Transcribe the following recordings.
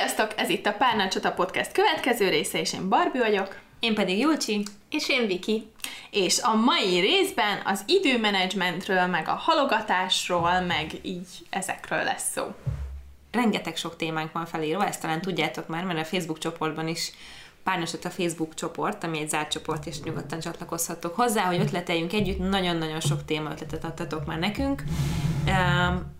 Sziasztok! Ez itt a Párnacsota Podcast következő része, és én Barbie vagyok. Én pedig Julcsi. És én Viki. És a mai részben az időmenedzsmentről, meg a halogatásról, meg így ezekről lesz szó. Rengeteg sok témánk van felírva, ezt talán tudjátok már, mert a Facebook csoportban is Párnasot a Facebook csoport, ami egy zárt csoport, és nyugodtan csatlakozhatok hozzá, hogy ötleteljünk együtt, nagyon-nagyon sok téma ötletet adtatok már nekünk. Um,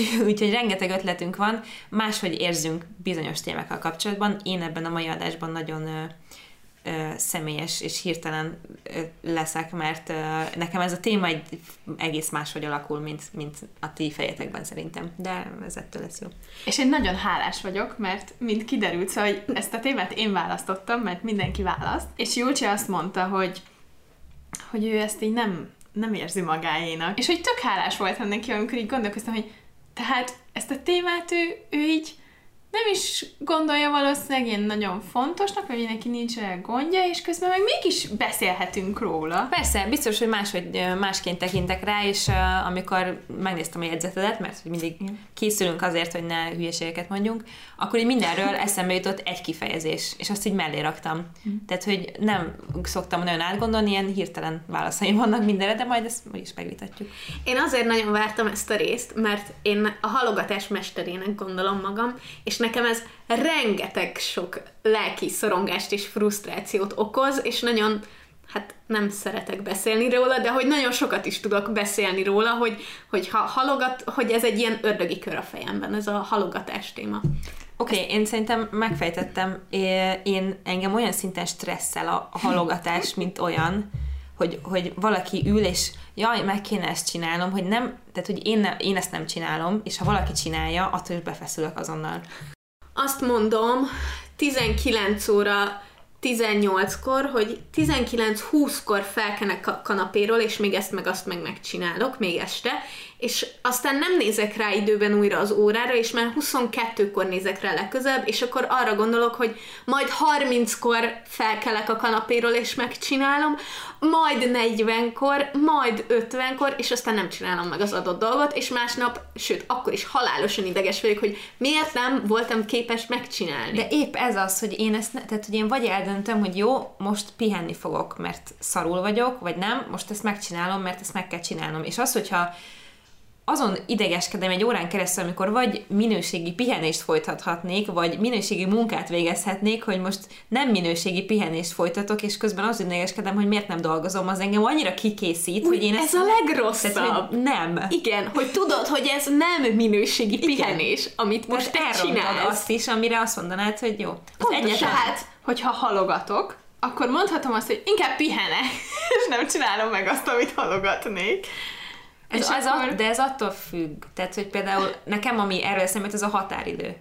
úgyhogy rengeteg ötletünk van, máshogy érzünk bizonyos témákkal kapcsolatban. Én ebben a mai adásban nagyon ö, ö, személyes és hirtelen ö, leszek, mert ö, nekem ez a téma egy egész máshogy alakul, mint, mint a ti fejetekben szerintem, de ez ettől lesz jó. És én nagyon hálás vagyok, mert mint kiderült, szóval hogy ezt a témát én választottam, mert mindenki választ, és Julcsi azt mondta, hogy hogy ő ezt így nem, nem érzi magáénak. És hogy tök hálás voltam neki, amikor így gondolkoztam, hogy tehát ezt a témát ő, ő így nem is gondolja valószínűleg ilyen nagyon fontosnak, vagy neki nincs olyan gondja, és közben meg mégis beszélhetünk róla. Persze, biztos, hogy máshogy másként tekintek rá, és uh, amikor megnéztem a jegyzetedet, mert hogy mindig készülünk azért, hogy ne hülyeségeket mondjunk, akkor így mindenről eszembe jutott egy kifejezés, és azt így mellé raktam. Mm. Tehát, hogy nem szoktam nagyon átgondolni, ilyen hirtelen válaszaim vannak mindenre, de majd ezt is megvitatjuk. Én azért nagyon vártam ezt a részt, mert én a halogatás mesterének gondolom magam, és nekem ez rengeteg sok lelki szorongást és frusztrációt okoz, és nagyon hát nem szeretek beszélni róla, de hogy nagyon sokat is tudok beszélni róla, hogy, hogy ha halogat, hogy ez egy ilyen ördögi kör a fejemben, ez a halogatás téma. Oké, okay, én szerintem megfejtettem, én engem olyan szinten stresszel a, halogatás, mint olyan, hogy, hogy valaki ül, és jaj, meg kéne ezt csinálnom, hogy nem, tehát hogy én, ne, én ezt nem csinálom, és ha valaki csinálja, attól is befeszülök azonnal. Azt mondom, 19 óra 18-kor, hogy 19-20-kor felkenek a kanapéról, és még ezt meg azt meg megcsinálok, még este, és aztán nem nézek rá időben újra az órára, és már 22-kor nézek rá legközebb, és akkor arra gondolok, hogy majd 30-kor felkelek a kanapéról, és megcsinálom, majd 40-kor, majd 50-kor, és aztán nem csinálom meg az adott dolgot, és másnap, sőt, akkor is halálosan ideges vagyok, hogy miért nem voltam képes megcsinálni. De épp ez az, hogy én ezt, ne, tehát hogy én vagy eldöntöm, hogy jó, most pihenni fogok, mert szarul vagyok, vagy nem, most ezt megcsinálom, mert ezt meg kell csinálnom. És az, hogyha azon idegeskedem egy órán keresztül, amikor vagy minőségi pihenést folytathatnék, vagy minőségi munkát végezhetnék, hogy most nem minőségi pihenést folytatok, és közben azon idegeskedem, hogy miért nem dolgozom, az engem annyira kikészít, Úgy, hogy én ez ezt... a legrosszabb. Tehát, hogy nem. Igen, hogy tudod, hogy ez nem minőségi Igen. pihenés, amit most te csinálsz. azt is, amire azt mondanád, hogy jó. Az egyetlen... Tehát, hogyha halogatok, akkor mondhatom azt, hogy inkább pihenek, és nem csinálom meg azt, amit halogatnék. Ez, és ez akkor... a, de ez attól függ. Tehát, hogy például nekem, ami erről eszembe ez a határidő.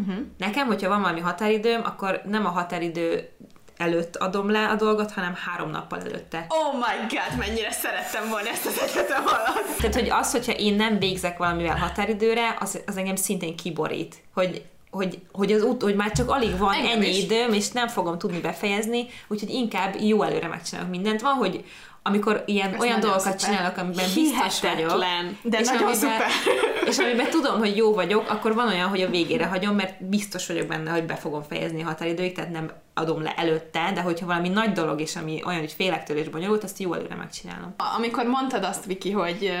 Uh-huh. Nekem, hogyha van valami határidőm, akkor nem a határidő előtt adom le a dolgot, hanem három nappal előtte. Oh my god, mennyire szerettem volna ezt az ötletet hallani. Tehát, hogy az, hogyha én nem végzek valamivel határidőre, az, az engem szintén kiborít. Hogy hogy, hogy, az út, hogy már csak alig van Engem ennyi is. időm, és nem fogom tudni befejezni, úgyhogy inkább jó előre megcsinálok mindent. Van, hogy amikor ilyen Ez olyan dolgokat szuper. csinálok, amiben biztos vagyok, de és nagyon amiben, szuper. és amiben tudom, hogy jó vagyok, akkor van olyan, hogy a végére hagyom, mert biztos vagyok benne, hogy be fogom fejezni a határidőig, tehát nem adom le előtte, de hogyha valami nagy dolog, és ami olyan, hogy félektől és bonyolult, azt jó előre megcsinálom. Amikor mondtad azt, Viki, hogy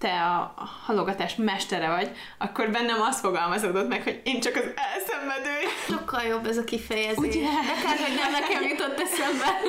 te a halogatás mestere vagy, akkor bennem az fogalmazódott meg, hogy én csak az elszenvedő. Sokkal jobb ez a kifejezés. Ugye? Akár, hogy nem nekem jutott eszembe.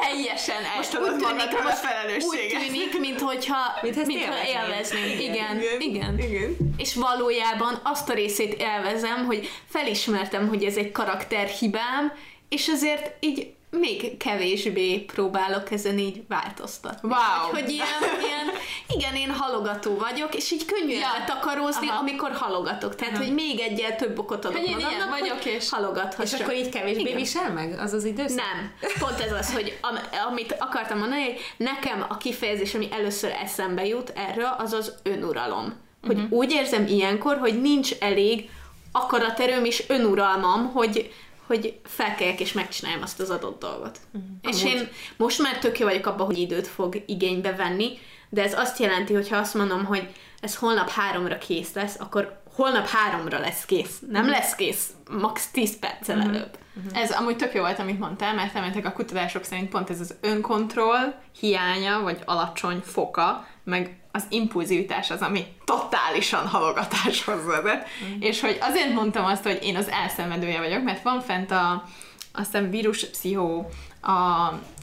Teljesen el tudod magadról a felelősséget. Úgy tűnik, mint hogyha, mint, mint ha élveznénk. Igen, igen, igen, igen. És valójában azt a részét élvezem, hogy felismertem, hogy ez egy karakterhibám, és azért így még kevésbé próbálok ezen így változtatni. Wow! Hogy, hogy ilyen, ilyen, igen, én halogató vagyok, és így könnyű ja. eltakarózni, Aha. amikor halogatok. Tehát, Aha. hogy még egyel több okot adok hogy magamnak, vagyok, és halogathassam. És akkor így kevésbé igen. visel meg az az időszak? Nem. Pont ez az, hogy am, amit akartam mondani, hogy nekem a kifejezés, ami először eszembe jut erről, az az önuralom. Hogy uh-huh. úgy érzem ilyenkor, hogy nincs elég akaraterőm és önuralmam, hogy hogy felkeljek és megcsináljam azt az adott dolgot. Uh-huh. És Amúgy. én most már tök jó vagyok abban, hogy időt fog igénybe venni, de ez azt jelenti, hogy ha azt mondom, hogy ez holnap háromra kész lesz, akkor holnap háromra lesz kész. Nem lesz kész max 10 perccel Mhm. előbb. Ez amúgy tök jó volt, amit mondtál, mert elmentek a kutatások szerint pont ez az önkontroll hiánya, vagy alacsony foka, meg az impulzivitás az, ami totálisan halogatáshoz vezet. Mm. És hogy azért mondtam azt, hogy én az elszenvedője vagyok, mert van fent a, aztán víruspszichó a,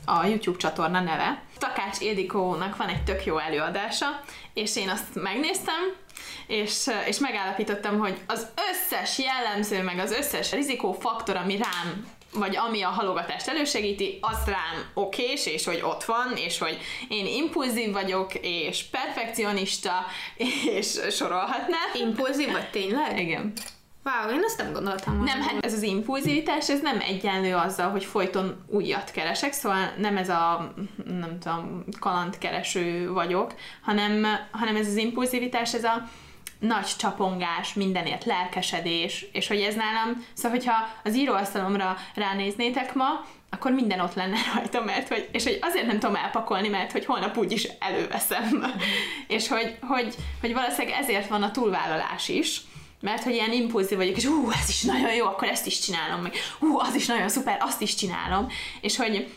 a YouTube csatorna neve. Takács Ildikónak van egy tök jó előadása, és én azt megnéztem, és, és megállapítottam, hogy az összes jellemző, meg az összes rizikófaktor, ami rám vagy ami a halogatást elősegíti, az rám okés, és hogy ott van, és hogy én impulzív vagyok, és perfekcionista, és sorolhatnám. Impulzív vagy tényleg? Igen. Wow, én ezt nem gondoltam. Nem, hát ez az impulzivitás, ez nem egyenlő azzal, hogy folyton újat keresek, szóval nem ez a, nem tudom, kalandkereső vagyok, hanem, hanem ez az impulzivitás, ez a nagy csapongás, mindenért lelkesedés, és hogy ez nálam, szóval hogyha az íróasztalomra ránéznétek ma, akkor minden ott lenne rajta, mert hogy, és hogy azért nem tudom elpakolni, mert hogy holnap úgyis előveszem. és hogy, hogy, hogy valószínűleg ezért van a túlvállalás is, mert hogy ilyen impulzív vagyok, és hú, ez is nagyon jó, akkor ezt is csinálom, meg. Hú, az is nagyon szuper, azt is csinálom, és hogy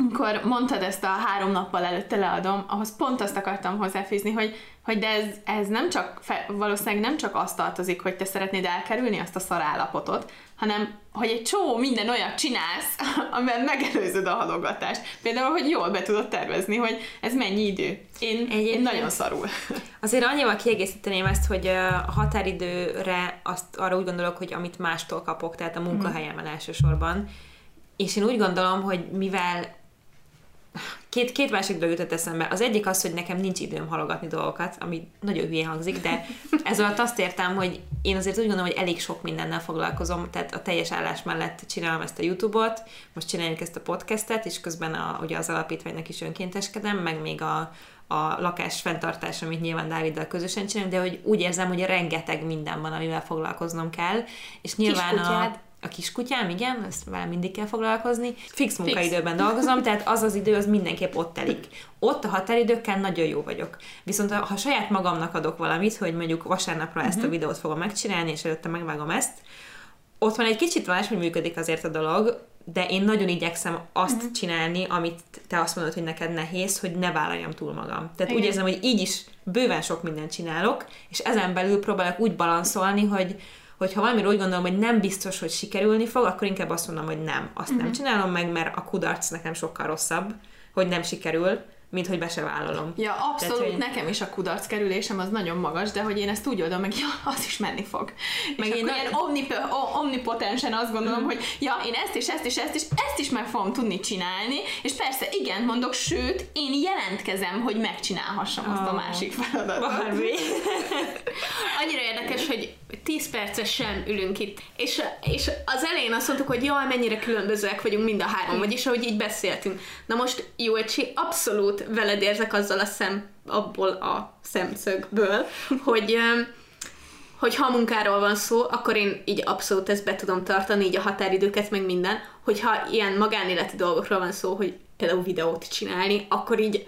amikor mondtad ezt a három nappal előtte leadom, ahhoz pont azt akartam hozzáfűzni, hogy, hogy de ez, ez nem csak, fe, valószínűleg nem csak azt tartozik, hogy te szeretnéd elkerülni azt a szarállapotot, hanem hogy egy csomó minden olyat csinálsz, amivel megelőzöd a halogatást. Például, hogy jól be tudod tervezni, hogy ez mennyi idő. Én, én Egyébként- nagyon szarul. Azért annyival kiegészíteném ezt, hogy a határidőre azt arra úgy gondolok, hogy amit mástól kapok, tehát a munkahelyemen elsősorban. És én úgy gondolom, hogy mivel két, két másik dolog jutott eszembe. Az egyik az, hogy nekem nincs időm halogatni dolgokat, ami nagyon hülyén hangzik, de ez alatt azt értem, hogy én azért úgy gondolom, hogy elég sok mindennel foglalkozom, tehát a teljes állás mellett csinálom ezt a YouTube-ot, most csináljuk ezt a podcastet, és közben a, ugye az alapítványnak is önkénteskedem, meg még a, a lakás fenntartás, amit nyilván Dáviddal közösen csinálunk, de hogy úgy érzem, hogy rengeteg minden van, amivel foglalkoznom kell, és nyilván Kiskutyád. a kiskutyám, igen, ezt vele mindig kell foglalkozni. Fix munkaidőben dolgozom, tehát az az idő, az mindenképp ott telik. Ott a határidőkkel nagyon jó vagyok. Viszont ha saját magamnak adok valamit, hogy mondjuk vasárnapra ezt a videót fogom megcsinálni, és előtte megvágom ezt, ott van egy kicsit máshogy működik azért a dolog, de én nagyon igyekszem azt uh-huh. csinálni, amit te azt mondod, hogy neked nehéz, hogy ne vállaljam túl magam. Tehát úgy Igen. érzem, hogy így is bőven sok mindent csinálok, és ezen belül próbálok úgy balanszolni, hogy hogy ha valamiről úgy gondolom, hogy nem biztos, hogy sikerülni fog, akkor inkább azt mondom, hogy nem. Azt uh-huh. nem csinálom meg, mert a kudarc nekem sokkal rosszabb, hogy nem sikerül, mint hogy be se vállalom. Ja, abszolút, Tehát, hogy- nekem is a kudarc kerülésem az nagyon magas, de hogy én ezt úgy oldom meg, ja, az is menni fog. Meg és én akkor ilyen omnip- omnipotensen azt gondolom, hogy ja, én ezt és ezt és ezt és ezt is meg fogom tudni csinálni, és persze igen mondok, sőt, én jelentkezem, hogy megcsinálhassam azt a Ó. másik feladatot. Barbie. Annyira érdekes, hogy 10 percesen ülünk itt, és, és az elején azt mondtuk, hogy jaj, mennyire különbözőek vagyunk mind a három, vagyis ahogy így beszéltünk. Na most, Jócsi, abszolút veled érzek azzal a szem, abból a szemszögből, hogy hogy ha munkáról van szó, akkor én így abszolút ezt be tudom tartani, így a határidőket, meg minden. Hogyha ilyen magánéleti dolgokról van szó, hogy például videót csinálni, akkor így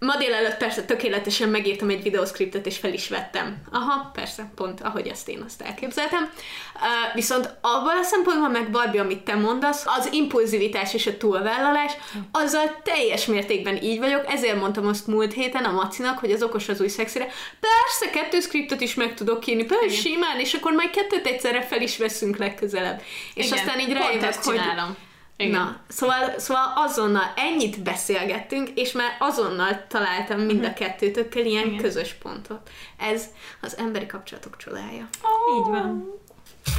Ma délelőtt persze tökéletesen megírtam egy videoszkriptet, és fel is vettem. Aha, persze, pont ahogy ezt én azt elképzeltem. Uh, viszont abban a szempontból meg Barbie, amit te mondasz, az impulzivitás és a túlvállalás, azzal teljes mértékben így vagyok, ezért mondtam azt múlt héten a Macinak, hogy az okos az új szexire. Persze, kettő skriptet is meg tudok írni, persze simán, és akkor majd kettőt egyszerre fel is veszünk legközelebb. És Igen, aztán így rájövök, hogy csinálom. Igen. Na, szóval, szóval azonnal ennyit beszélgettünk, és már azonnal találtam mind a kettőtökkel ilyen Igen. közös pontot. Ez az emberi kapcsolatok csodája. Így van.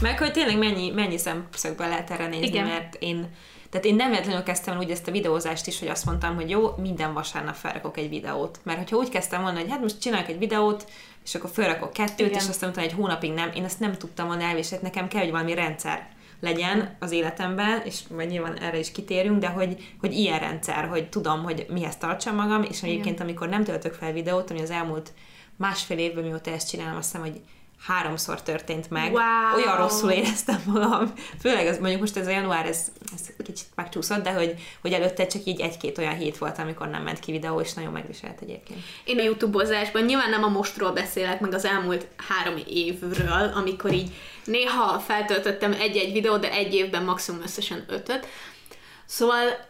Meg hogy tényleg mennyi, mennyi szemszögből lehet erre nézni, Igen. mert én tehát én nem véletlenül kezdtem úgy ezt a videózást is, hogy azt mondtam, hogy jó, minden vasárnap felrakok egy videót. Mert hogyha úgy kezdtem volna, hogy hát most csinálok egy videót, és akkor felrakok kettőt, Igen. Igen. és aztán utána egy hónapig nem, én ezt nem tudtam volna elviselni, nekem kell, hogy valami rendszer legyen az életemben, és majd nyilván erre is kitérünk, de hogy, hogy ilyen rendszer, hogy tudom, hogy mihez tartsam magam, és egyébként amikor nem töltök fel videót, ami az elmúlt másfél évben, mióta ezt csinálom, azt hiszem, hogy háromszor történt meg. Wow. Olyan rosszul éreztem magam. Főleg az, mondjuk most ez a január, ez, ez kicsit megcsúszott, de hogy, hogy előtte csak így egy-két olyan hét volt, amikor nem ment ki videó, és nagyon megviselt egyébként. Én a YouTube-ozásban nyilván nem a mostról beszélek, meg az elmúlt három évről, amikor így néha feltöltöttem egy-egy videót, de egy évben maximum összesen ötöt. Szóval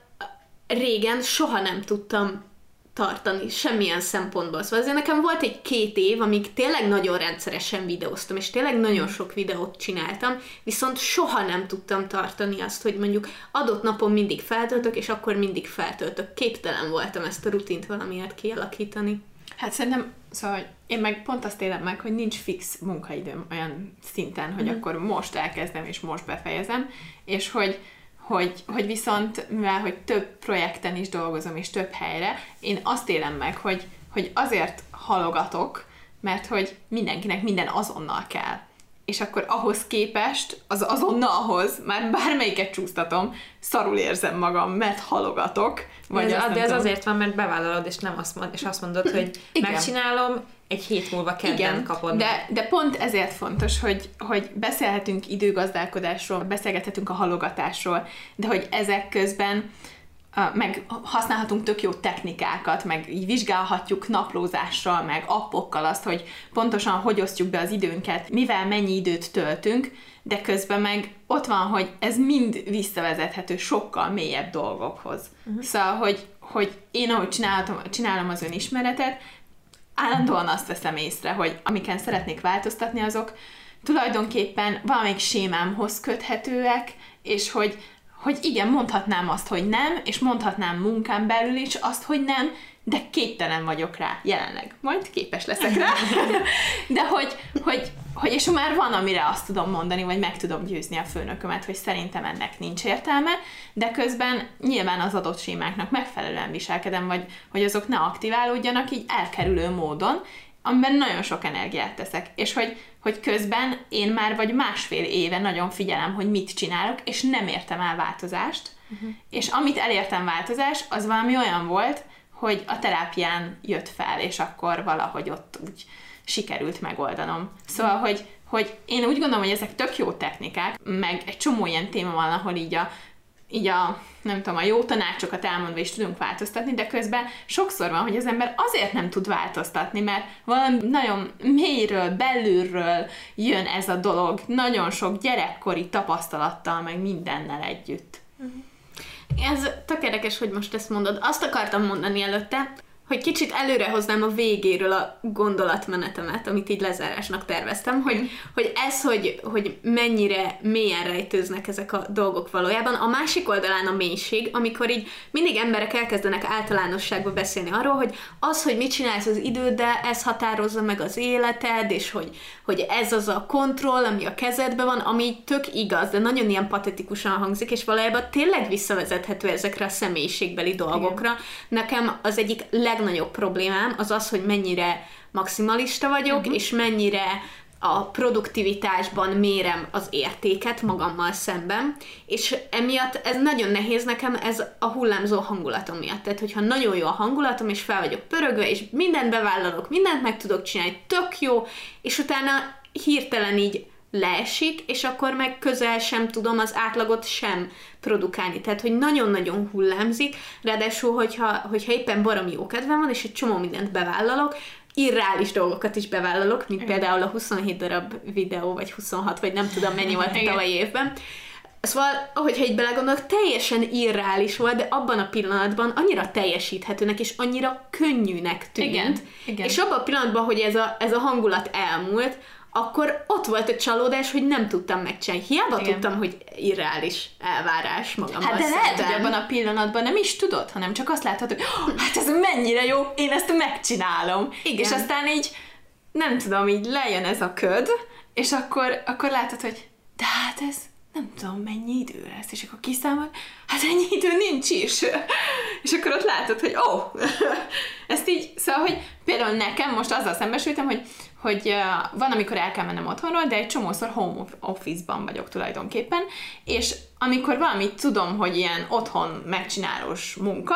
régen soha nem tudtam tartani semmilyen szempontból. Szóval azért nekem volt egy két év, amíg tényleg nagyon rendszeresen videóztam, és tényleg nagyon sok videót csináltam, viszont soha nem tudtam tartani azt, hogy mondjuk adott napon mindig feltöltök, és akkor mindig feltöltök. Képtelen voltam ezt a rutint valamiért kialakítani. Hát szerintem, szóval én meg pont azt élem meg, hogy nincs fix munkaidőm olyan szinten, hogy mm. akkor most elkezdem és most befejezem, és hogy hogy, hogy viszont, mivel hogy több projekten is dolgozom, és több helyre, én azt élem meg, hogy, hogy azért halogatok, mert hogy mindenkinek minden azonnal kell. És akkor ahhoz képest, az azonnalhoz, már bármelyiket csúsztatom, szarul érzem magam, mert halogatok. Vagy de ez, de ez azért van, mert bevállalod, és, nem azt, mond, és azt mondod, hogy Igen. megcsinálom, egy hét múlva kedden Igen, kapod. De, de pont ezért fontos, hogy, hogy beszélhetünk időgazdálkodásról, beszélgethetünk a halogatásról, de hogy ezek közben meg használhatunk tök jó technikákat, meg így vizsgálhatjuk naplózással, meg appokkal azt, hogy pontosan hogy osztjuk be az időnket, mivel mennyi időt töltünk, de közben meg ott van, hogy ez mind visszavezethető sokkal mélyebb dolgokhoz. Uh-huh. Szóval, hogy, hogy én ahogy csinálom az önismeretet, állandóan azt veszem észre, hogy amiken szeretnék változtatni, azok tulajdonképpen valamelyik sémámhoz köthetőek, és hogy, hogy igen, mondhatnám azt, hogy nem, és mondhatnám munkám belül is azt, hogy nem, de képtelen vagyok rá jelenleg. Majd képes leszek rá. De hogy, hogy, hogy és már van, amire azt tudom mondani, vagy meg tudom győzni a főnökömet, hogy szerintem ennek nincs értelme, de közben nyilván az adott sémáknak megfelelően viselkedem, vagy hogy azok ne aktiválódjanak így elkerülő módon, amiben nagyon sok energiát teszek. És hogy, hogy közben én már vagy másfél éve nagyon figyelem, hogy mit csinálok, és nem értem el változást. Uh-huh. És amit elértem változás, az valami olyan volt, hogy a terápián jött fel, és akkor valahogy ott úgy sikerült megoldanom. Szóval, hogy, hogy én úgy gondolom, hogy ezek tök jó technikák, meg egy csomó ilyen téma van, ahol így a, így a, nem tudom, a jó tanácsokat elmondva is tudunk változtatni, de közben sokszor van, hogy az ember azért nem tud változtatni, mert valami nagyon mélyről, belülről jön ez a dolog, nagyon sok gyerekkori tapasztalattal, meg mindennel együtt. Uh-huh. Ez tök hogy most ezt mondod. Azt akartam mondani előtte, hogy kicsit előre hoznám a végéről a gondolatmenetemet, amit így lezárásnak terveztem, hogy, hogy ez, hogy, hogy mennyire mélyen rejtőznek ezek a dolgok valójában. A másik oldalán a mélység, amikor így mindig emberek elkezdenek általánosságba beszélni arról, hogy az, hogy mit csinálsz az időddel, ez határozza meg az életed, és hogy, hogy ez az a kontroll, ami a kezedben van, ami tök igaz, de nagyon ilyen patetikusan hangzik, és valójában tényleg visszavezethető ezekre a személyiségbeli dolgokra. Igen. Nekem az egyik leg legnagyobb problémám az az, hogy mennyire maximalista vagyok, uh-huh. és mennyire a produktivitásban mérem az értéket magammal szemben, és emiatt ez nagyon nehéz nekem, ez a hullámzó hangulatom miatt. Tehát, hogyha nagyon jó a hangulatom, és fel vagyok pörögve, és mindent bevállalok, mindent meg tudok csinálni, tök jó, és utána hirtelen így leesik, és akkor meg közel sem tudom az átlagot sem produkálni. Tehát, hogy nagyon-nagyon hullámzik, ráadásul, hogyha, hogyha éppen baromi jó kedvem van, és egy csomó mindent bevállalok, irreális dolgokat is bevállalok, mint Igen. például a 27 darab videó, vagy 26, vagy nem tudom mennyi volt a tavalyi évben. Szóval, ahogyha így belegondolok, teljesen irreális volt, de abban a pillanatban annyira teljesíthetőnek és annyira könnyűnek tűnt. Igen. Igen. És abban a pillanatban, hogy ez a, ez a hangulat elmúlt, akkor ott volt a csalódás, hogy nem tudtam megcsinálni. Hiába Igen. tudtam, hogy irreális elvárás magam. Hát de lehet, hogy abban a pillanatban nem is tudod, hanem csak azt látod, hogy hát ez mennyire jó, én ezt megcsinálom. Igen. És aztán így, nem tudom, így lejön ez a köd, és akkor, akkor látod, hogy de hát ez nem tudom, mennyi idő lesz, és akkor kiszámol, hát ennyi idő nincs is. És akkor ott látod, hogy ó, oh, ezt így, szóval, hogy például nekem most azzal szembesültem, hogy hogy van, amikor el kell mennem otthonról, de egy csomószor home office-ban vagyok tulajdonképpen, és amikor valamit tudom, hogy ilyen otthon megcsinálós munka,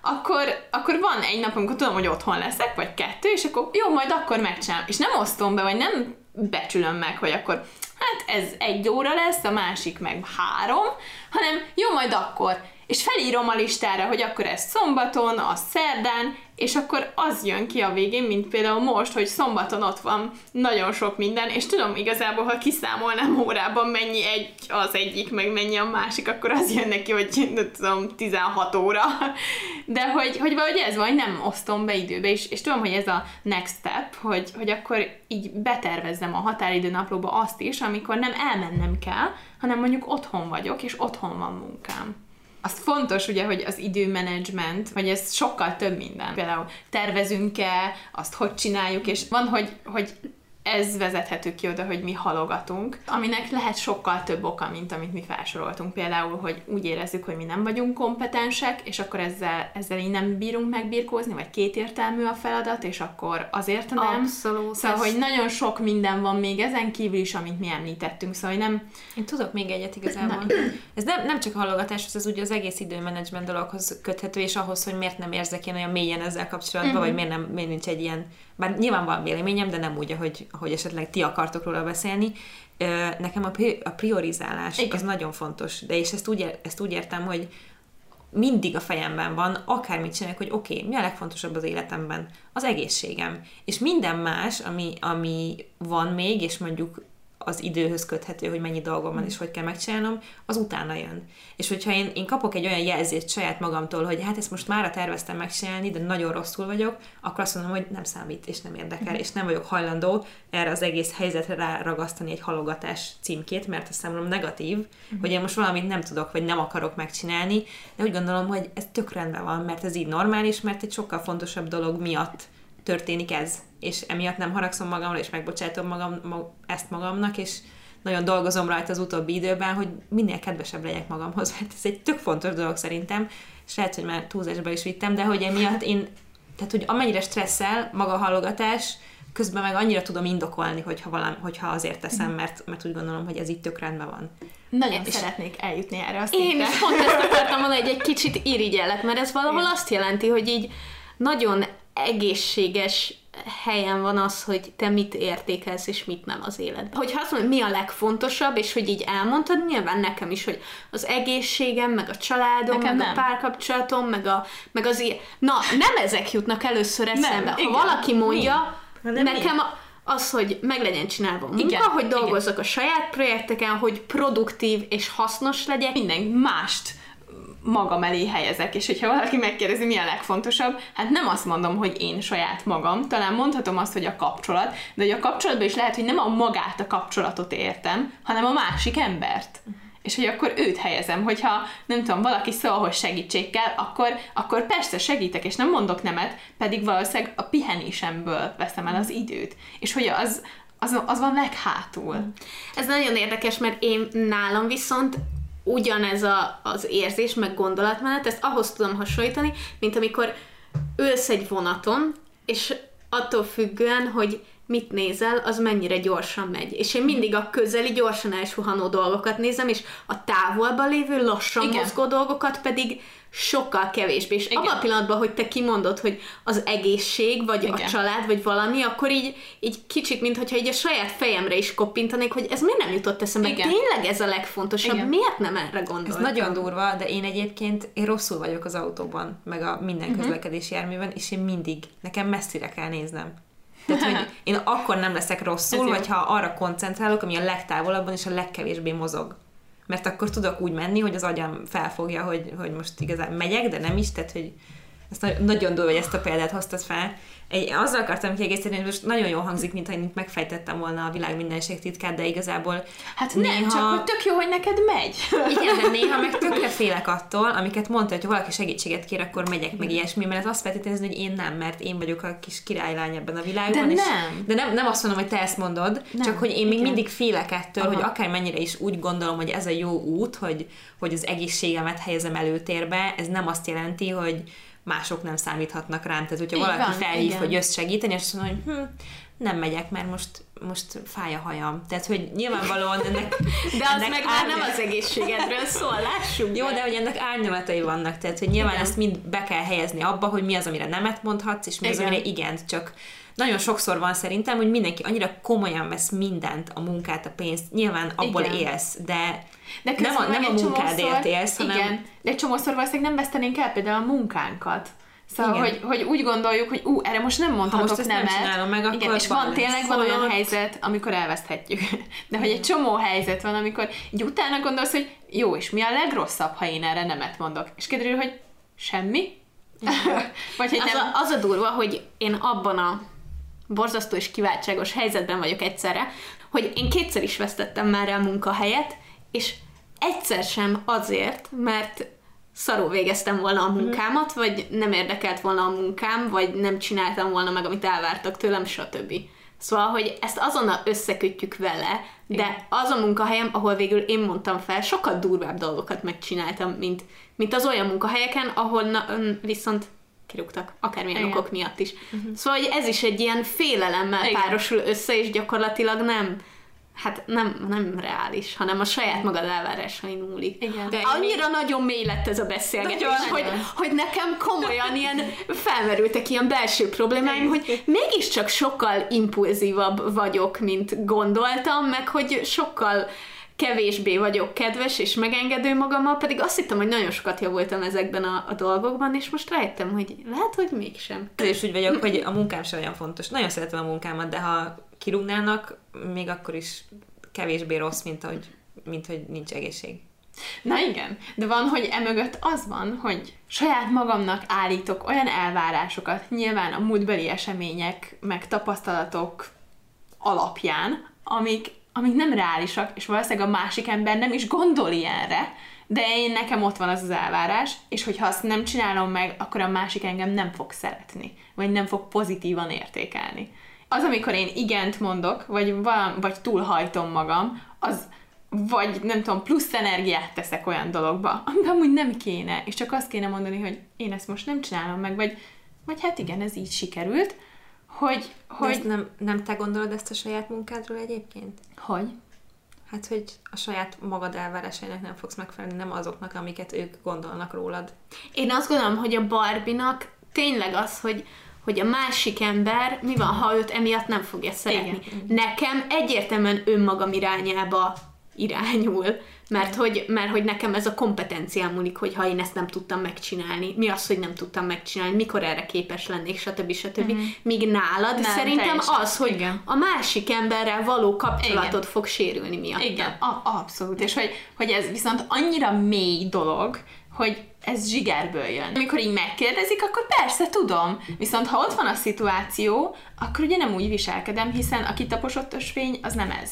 akkor, akkor van egy nap, amikor tudom, hogy otthon leszek, vagy kettő, és akkor jó, majd akkor megcsinálom. És nem osztom be, vagy nem becsülöm meg, hogy akkor hát ez egy óra lesz, a másik meg három, hanem jó, majd akkor és felírom a listára, hogy akkor ez szombaton, az szerdán, és akkor az jön ki a végén, mint például most, hogy szombaton ott van nagyon sok minden, és tudom igazából, ha kiszámolnám órában mennyi egy az egyik, meg mennyi a másik, akkor az jön neki, hogy nem tudom, 16 óra. De hogy, hogy valahogy ez van, nem osztom be időbe, és, és tudom, hogy ez a next step, hogy, hogy akkor így betervezzem a határidő naplóba azt is, amikor nem elmennem kell, hanem mondjuk otthon vagyok, és otthon van munkám az fontos ugye, hogy az időmenedzsment, hogy ez sokkal több minden. Például tervezünk-e, azt hogy csináljuk, és van, hogy, hogy ez vezethető ki oda, hogy mi halogatunk, aminek lehet sokkal több oka, mint amit mi felsoroltunk. Például, hogy úgy érezzük, hogy mi nem vagyunk kompetensek, és akkor ezzel, ezzel így nem bírunk megbirkózni, vagy kétértelmű a feladat, és akkor azért nem. Abszolút. Szóval, hogy nagyon sok minden van még ezen kívül is, amit mi említettünk, szóval nem... Én tudok még egyet igazából. Na. Ez nem, nem csak a halogatás, ez ugye az egész időmenedzsment dologhoz köthető, és ahhoz, hogy miért nem érzek én olyan mélyen ezzel kapcsolatban, uh-huh. vagy miért, nem, miért nincs egy ilyen bár nyilván van véleményem, de nem úgy, ahogy, ahogy esetleg ti akartok róla beszélni. Nekem a, a priorizálás Igen. az nagyon fontos, de és ezt úgy, ezt úgy értem, hogy mindig a fejemben van, akármit csinálok, hogy oké, okay, mi a legfontosabb az életemben? Az egészségem. És minden más, ami, ami van még, és mondjuk az időhöz köthető, hogy mennyi dolgom van, és hogy kell megcsinálnom, az utána jön. És hogyha én, én kapok egy olyan jelzést saját magamtól, hogy hát ezt most már terveztem megcsinálni, de nagyon rosszul vagyok, akkor azt mondom, hogy nem számít, és nem érdekel, mm. és nem vagyok hajlandó erre az egész helyzetre ráragasztani egy halogatás címkét, mert azt számomra negatív, mm. hogy én most valamit nem tudok, vagy nem akarok megcsinálni, de úgy gondolom, hogy ez tök rendben van, mert ez így normális, mert egy sokkal fontosabb dolog miatt történik ez, és emiatt nem haragszom magamra, és megbocsátom magam, ezt magamnak, és nagyon dolgozom rajta az utóbbi időben, hogy minél kedvesebb legyek magamhoz, mert ez egy tök fontos dolog szerintem, és lehet, hogy már túlzásba is vittem, de hogy emiatt én, tehát hogy amennyire stresszel maga a halogatás, közben meg annyira tudom indokolni, hogyha, valami, hogyha azért teszem, mhm. mert, mert úgy gondolom, hogy ez itt tök rendben van. Nagyon és szeretnék eljutni erre a szintre. Én is pont ezt akartam mondani, hogy egy kicsit irigyellek, mert ez valahol azt jelenti, hogy így nagyon egészséges helyen van az, hogy te mit értékelsz, és mit nem az életben. Hogyha azt mondod, mi a legfontosabb, és hogy így elmondtad, nyilván nekem is, hogy az egészségem, meg a családom, nekem meg nem. a párkapcsolatom, meg, a, meg az ilyen... Na, nem ezek jutnak először eszembe. Nem, ha igen. valaki mondja, mi? nekem a, az, hogy meg legyen csinálva a munka, igen, hogy dolgozzak igen. a saját projekteken, hogy produktív és hasznos legyek. Minden mást magam elé helyezek, és hogyha valaki megkérdezi, mi a legfontosabb, hát nem azt mondom, hogy én saját magam, talán mondhatom azt, hogy a kapcsolat, de hogy a kapcsolatban is lehet, hogy nem a magát a kapcsolatot értem, hanem a másik embert. És hogy akkor őt helyezem, hogyha nem tudom, valaki szól, hogy segítség kell, akkor, akkor persze segítek, és nem mondok nemet, pedig valószínűleg a pihenésemből veszem el az időt. És hogy az, az, az van leghátul. Ez nagyon érdekes, mert én nálam viszont ugyanez a, az érzés, meg gondolatmenet, ezt ahhoz tudom hasonlítani, mint amikor ülsz egy vonaton, és attól függően, hogy mit nézel, az mennyire gyorsan megy. És én mindig a közeli, gyorsan elsuhanó dolgokat nézem, és a távolban lévő, lassan Igen. mozgó dolgokat pedig sokkal kevésbé. És Igen. abban a pillanatban, hogy te kimondod, hogy az egészség, vagy Igen. a család, vagy valami, akkor így, így kicsit, mintha így a saját fejemre is koppintanék, hogy ez miért nem jutott eszembe? Igen. Tényleg ez a legfontosabb, Igen. miért nem erre gondoltam? Ez nagyon durva, de én egyébként, én rosszul vagyok az autóban, meg a minden uh-huh. közlekedési járműben, és én mindig, nekem messzire kell néznem. Tehát, hogy én akkor nem leszek rosszul, vagy ha arra koncentrálok, ami a legtávolabban és a legkevésbé mozog. Mert akkor tudok úgy menni, hogy az agyam felfogja, hogy, hogy most igazán megyek, de nem is, tehát hogy ezt nagyon durva, hogy ezt a példát hoztad fel, egy, azzal akartam kiegészíteni, hogy most nagyon jól hangzik, mintha én megfejtettem volna a világ mindenség titkát, de igazából Hát néha... nem, csak hogy tök jó, hogy neked megy. Igen, de néha meg tökre félek attól, amiket mondta, hogy ha valaki segítséget kér, akkor megyek meg ilyesmi, mert ez azt feltételezni, hogy én nem, mert én vagyok a kis királylány ebben a világban. De és, nem. De nem, nem azt mondom, hogy te ezt mondod, nem. csak hogy én még Igen. mindig félek ettől, Aha. hogy akármennyire is úgy gondolom, hogy ez a jó út, hogy, hogy az egészségemet helyezem előtérbe, ez nem azt jelenti, hogy mások nem számíthatnak rám. Tehát, hogyha Így valaki van, felhív, igen. hogy jössz segíteni, és azt mondom, hogy hm, nem megyek, mert most most fáj a hajam. Tehát, hogy nyilvánvalóan ennek... De az ennek meg már nem az egészségedről szól, lássuk Jó, de hogy ennek árnyalatai vannak, tehát hogy nyilván Igen. ezt mind be kell helyezni abba, hogy mi az, amire nemet mondhatsz, és mi az, Igen. amire igent, csak nagyon sokszor van szerintem, hogy mindenki annyira komolyan vesz mindent, a munkát, a pénzt, nyilván abból Igen. élsz, de, De nem a, nem a munkádért élsz, hanem Igen, de egy csomószor valószínűleg nem vesztenénk el például a munkánkat. Szóval, Igen. hogy, hogy úgy gondoljuk, hogy ú, erre most nem mondhatok most ezt nem nemet. csinálom meg, Igen, akkor és van van tényleg van olyan helyzet, amikor elveszthetjük. De hogy egy csomó helyzet van, amikor így utána gondolsz, hogy jó, és mi a legrosszabb, ha én erre nemet mondok. És kiderül, hogy semmi. Vagy hogy Az nem. a, az a durva, hogy én abban a borzasztó és kiváltságos helyzetben vagyok egyszerre, hogy én kétszer is vesztettem már el munkahelyet, és egyszer sem azért, mert szarul végeztem volna a munkámat, vagy nem érdekelt volna a munkám, vagy nem csináltam volna meg, amit elvártak tőlem, stb. Szóval, hogy ezt azonnal összekötjük vele, de az a munkahelyem, ahol végül én mondtam fel, sokkal durvább dolgokat megcsináltam, mint, mint az olyan munkahelyeken, ahol na, viszont kirúgtak, akármilyen Igen. okok miatt is. Uh-huh. Szóval, hogy ez is egy ilyen félelemmel Igen. párosul össze, és gyakorlatilag nem, hát nem, nem reális, hanem a saját magad elvárásain múlik. Igen. De annyira nagyon mély lett ez a beszélgetés, Nagyon, hogy, nagyon. hogy nekem komolyan ilyen felmerültek ilyen belső problémáim, hogy mégiscsak sokkal impulzívabb vagyok, mint gondoltam, meg hogy sokkal kevésbé vagyok kedves és megengedő magammal, pedig azt hittem, hogy nagyon sokat javultam ezekben a, a dolgokban, és most rájöttem, hogy lehet, hogy mégsem. Is úgy vagyok, hogy a munkám sem olyan fontos. Nagyon szeretem a munkámat, de ha kirúgnának, még akkor is kevésbé rossz, mint hogy, mint hogy nincs egészség. Na igen, de van, hogy emögött az van, hogy saját magamnak állítok olyan elvárásokat, nyilván a múltbeli események, meg tapasztalatok alapján, amik, amik nem reálisak, és valószínűleg a másik ember nem is gondol ilyenre, de én nekem ott van az az elvárás, és hogyha azt nem csinálom meg, akkor a másik engem nem fog szeretni, vagy nem fog pozitívan értékelni. Az, amikor én igent mondok, vagy, valam, vagy túlhajtom magam, az vagy nem tudom, plusz energiát teszek olyan dologba, amiben amúgy nem kéne, és csak azt kéne mondani, hogy én ezt most nem csinálom meg, vagy, vagy hát igen, ez így sikerült, hogy, Hogy ezt nem, nem te gondolod ezt a saját munkádról egyébként? hogy, Hát, hogy a saját magad elvárásainak nem fogsz megfelelni, nem azoknak, amiket ők gondolnak rólad. Én azt gondolom, hogy a Barbinak tényleg az, hogy hogy a másik ember, mi van, ha őt emiatt nem fogja szeretni. Igen. Nekem egyértelműen önmagam irányába irányul, mert hogy, mert hogy nekem ez a kompetenciám múlik, hogy ha én ezt nem tudtam megcsinálni, mi az, hogy nem tudtam megcsinálni, mikor erre képes lennék, stb. stb. Mm-hmm. Míg nálad Nem, szerintem az, hogy Igen. a másik emberrel való kapcsolatod Igen. fog sérülni miatt. Igen, a- abszolút. És hogy, hogy ez viszont annyira mély dolog, hogy ez zsigerből jön. Amikor így megkérdezik, akkor persze tudom. Viszont ha ott van a szituáció, akkor ugye nem úgy viselkedem, hiszen a kitaposott ösvény az nem ez.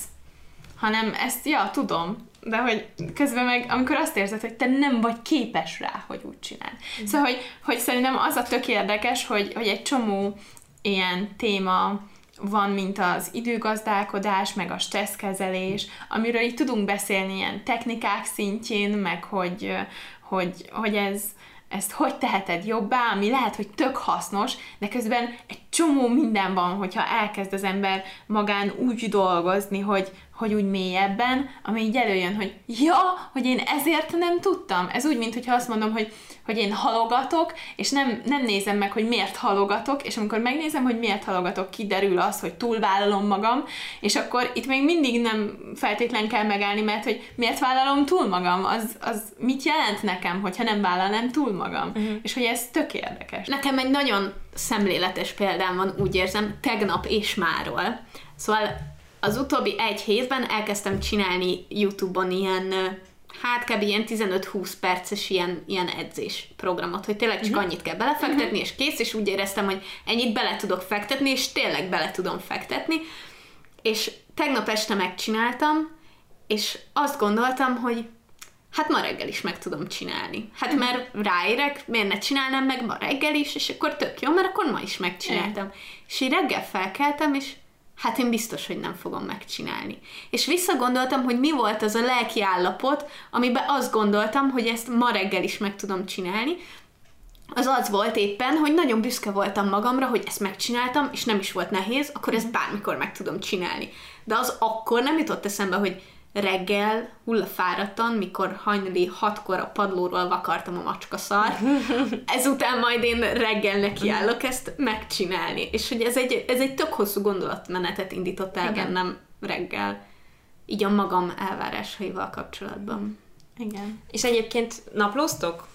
Hanem ezt, ja, tudom, de hogy közben meg, amikor azt érzed, hogy te nem vagy képes rá, hogy úgy csinál. Mm. Szóval, hogy, hogy szerintem az a tök érdekes, hogy, hogy egy csomó ilyen téma van, mint az időgazdálkodás, meg a stresszkezelés, amiről így tudunk beszélni ilyen technikák szintjén, meg hogy, hogy, hogy ez, ezt hogy teheted jobbá, ami lehet, hogy tök hasznos, de közben egy csomó minden van, hogyha elkezd az ember magán úgy dolgozni, hogy, hogy úgy mélyebben, ami így előjön, hogy ja, hogy én ezért nem tudtam. Ez úgy, mint hogyha azt mondom, hogy, hogy én halogatok, és nem, nem nézem meg, hogy miért halogatok, és amikor megnézem, hogy miért halogatok, kiderül az, hogy túlvállalom magam, és akkor itt még mindig nem feltétlen kell megállni, mert hogy miért vállalom túl magam, az, az mit jelent nekem, hogyha nem vállalnám túl magam. Uh-huh. És hogy ez tök érdekes. Nekem egy nagyon szemléletes példám van, úgy érzem, tegnap és máról. Szóval az utóbbi egy hétben elkezdtem csinálni YouTube-on ilyen, hát kb. ilyen 15-20 perces ilyen, ilyen edzés programot, hogy tényleg csak uh-huh. annyit kell belefektetni, uh-huh. és kész, és úgy éreztem, hogy ennyit bele tudok fektetni, és tényleg bele tudom fektetni. És tegnap este megcsináltam, és azt gondoltam, hogy hát ma reggel is meg tudom csinálni. Hát mert ráérek, miért ne csinálnám meg ma reggel is, és akkor tök jó, mert akkor ma is megcsináltam. És így reggel felkeltem, és hát én biztos, hogy nem fogom megcsinálni. És visszagondoltam, hogy mi volt az a lelki állapot, amiben azt gondoltam, hogy ezt ma reggel is meg tudom csinálni, az az volt éppen, hogy nagyon büszke voltam magamra, hogy ezt megcsináltam, és nem is volt nehéz, akkor ezt bármikor meg tudom csinálni. De az akkor nem jutott eszembe, hogy reggel, hullafáradtan, mikor hajnali hatkor a padlóról vakartam a macska szar, ezután majd én reggel nekiállok ezt megcsinálni. És hogy ez egy, ez egy tök hosszú gondolatmenetet indított el Igen. bennem reggel, így a magam elvárásaival kapcsolatban. Igen. És egyébként naplóztok?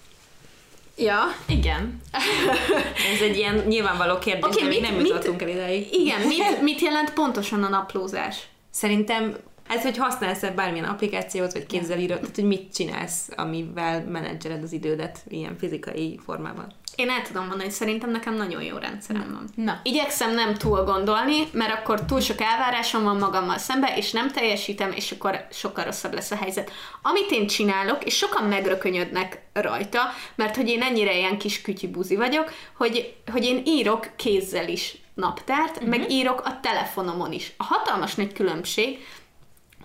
Ja, Igen. Ez egy ilyen nyilvánvaló kérdés, okay, mit- nem jutottunk el ideig. igen, mit, mit jelent pontosan a naplózás? Szerintem ez, hogy használsz-e bármilyen applikációt, vagy kézzelíró, tehát hogy mit csinálsz, amivel menedzseled az idődet ilyen fizikai formában. Én el tudom mondani, hogy szerintem nekem nagyon jó rendszerem van. Na. Igyekszem nem túl gondolni, mert akkor túl sok elvárásom van magammal szembe, és nem teljesítem, és akkor sokkal rosszabb lesz a helyzet. Amit én csinálok, és sokan megrökönyödnek rajta, mert hogy én ennyire ilyen kis kütyübuzi vagyok, hogy, hogy én írok kézzel is naptárt, uh-huh. meg írok a telefonomon is. A hatalmas nagy különbség,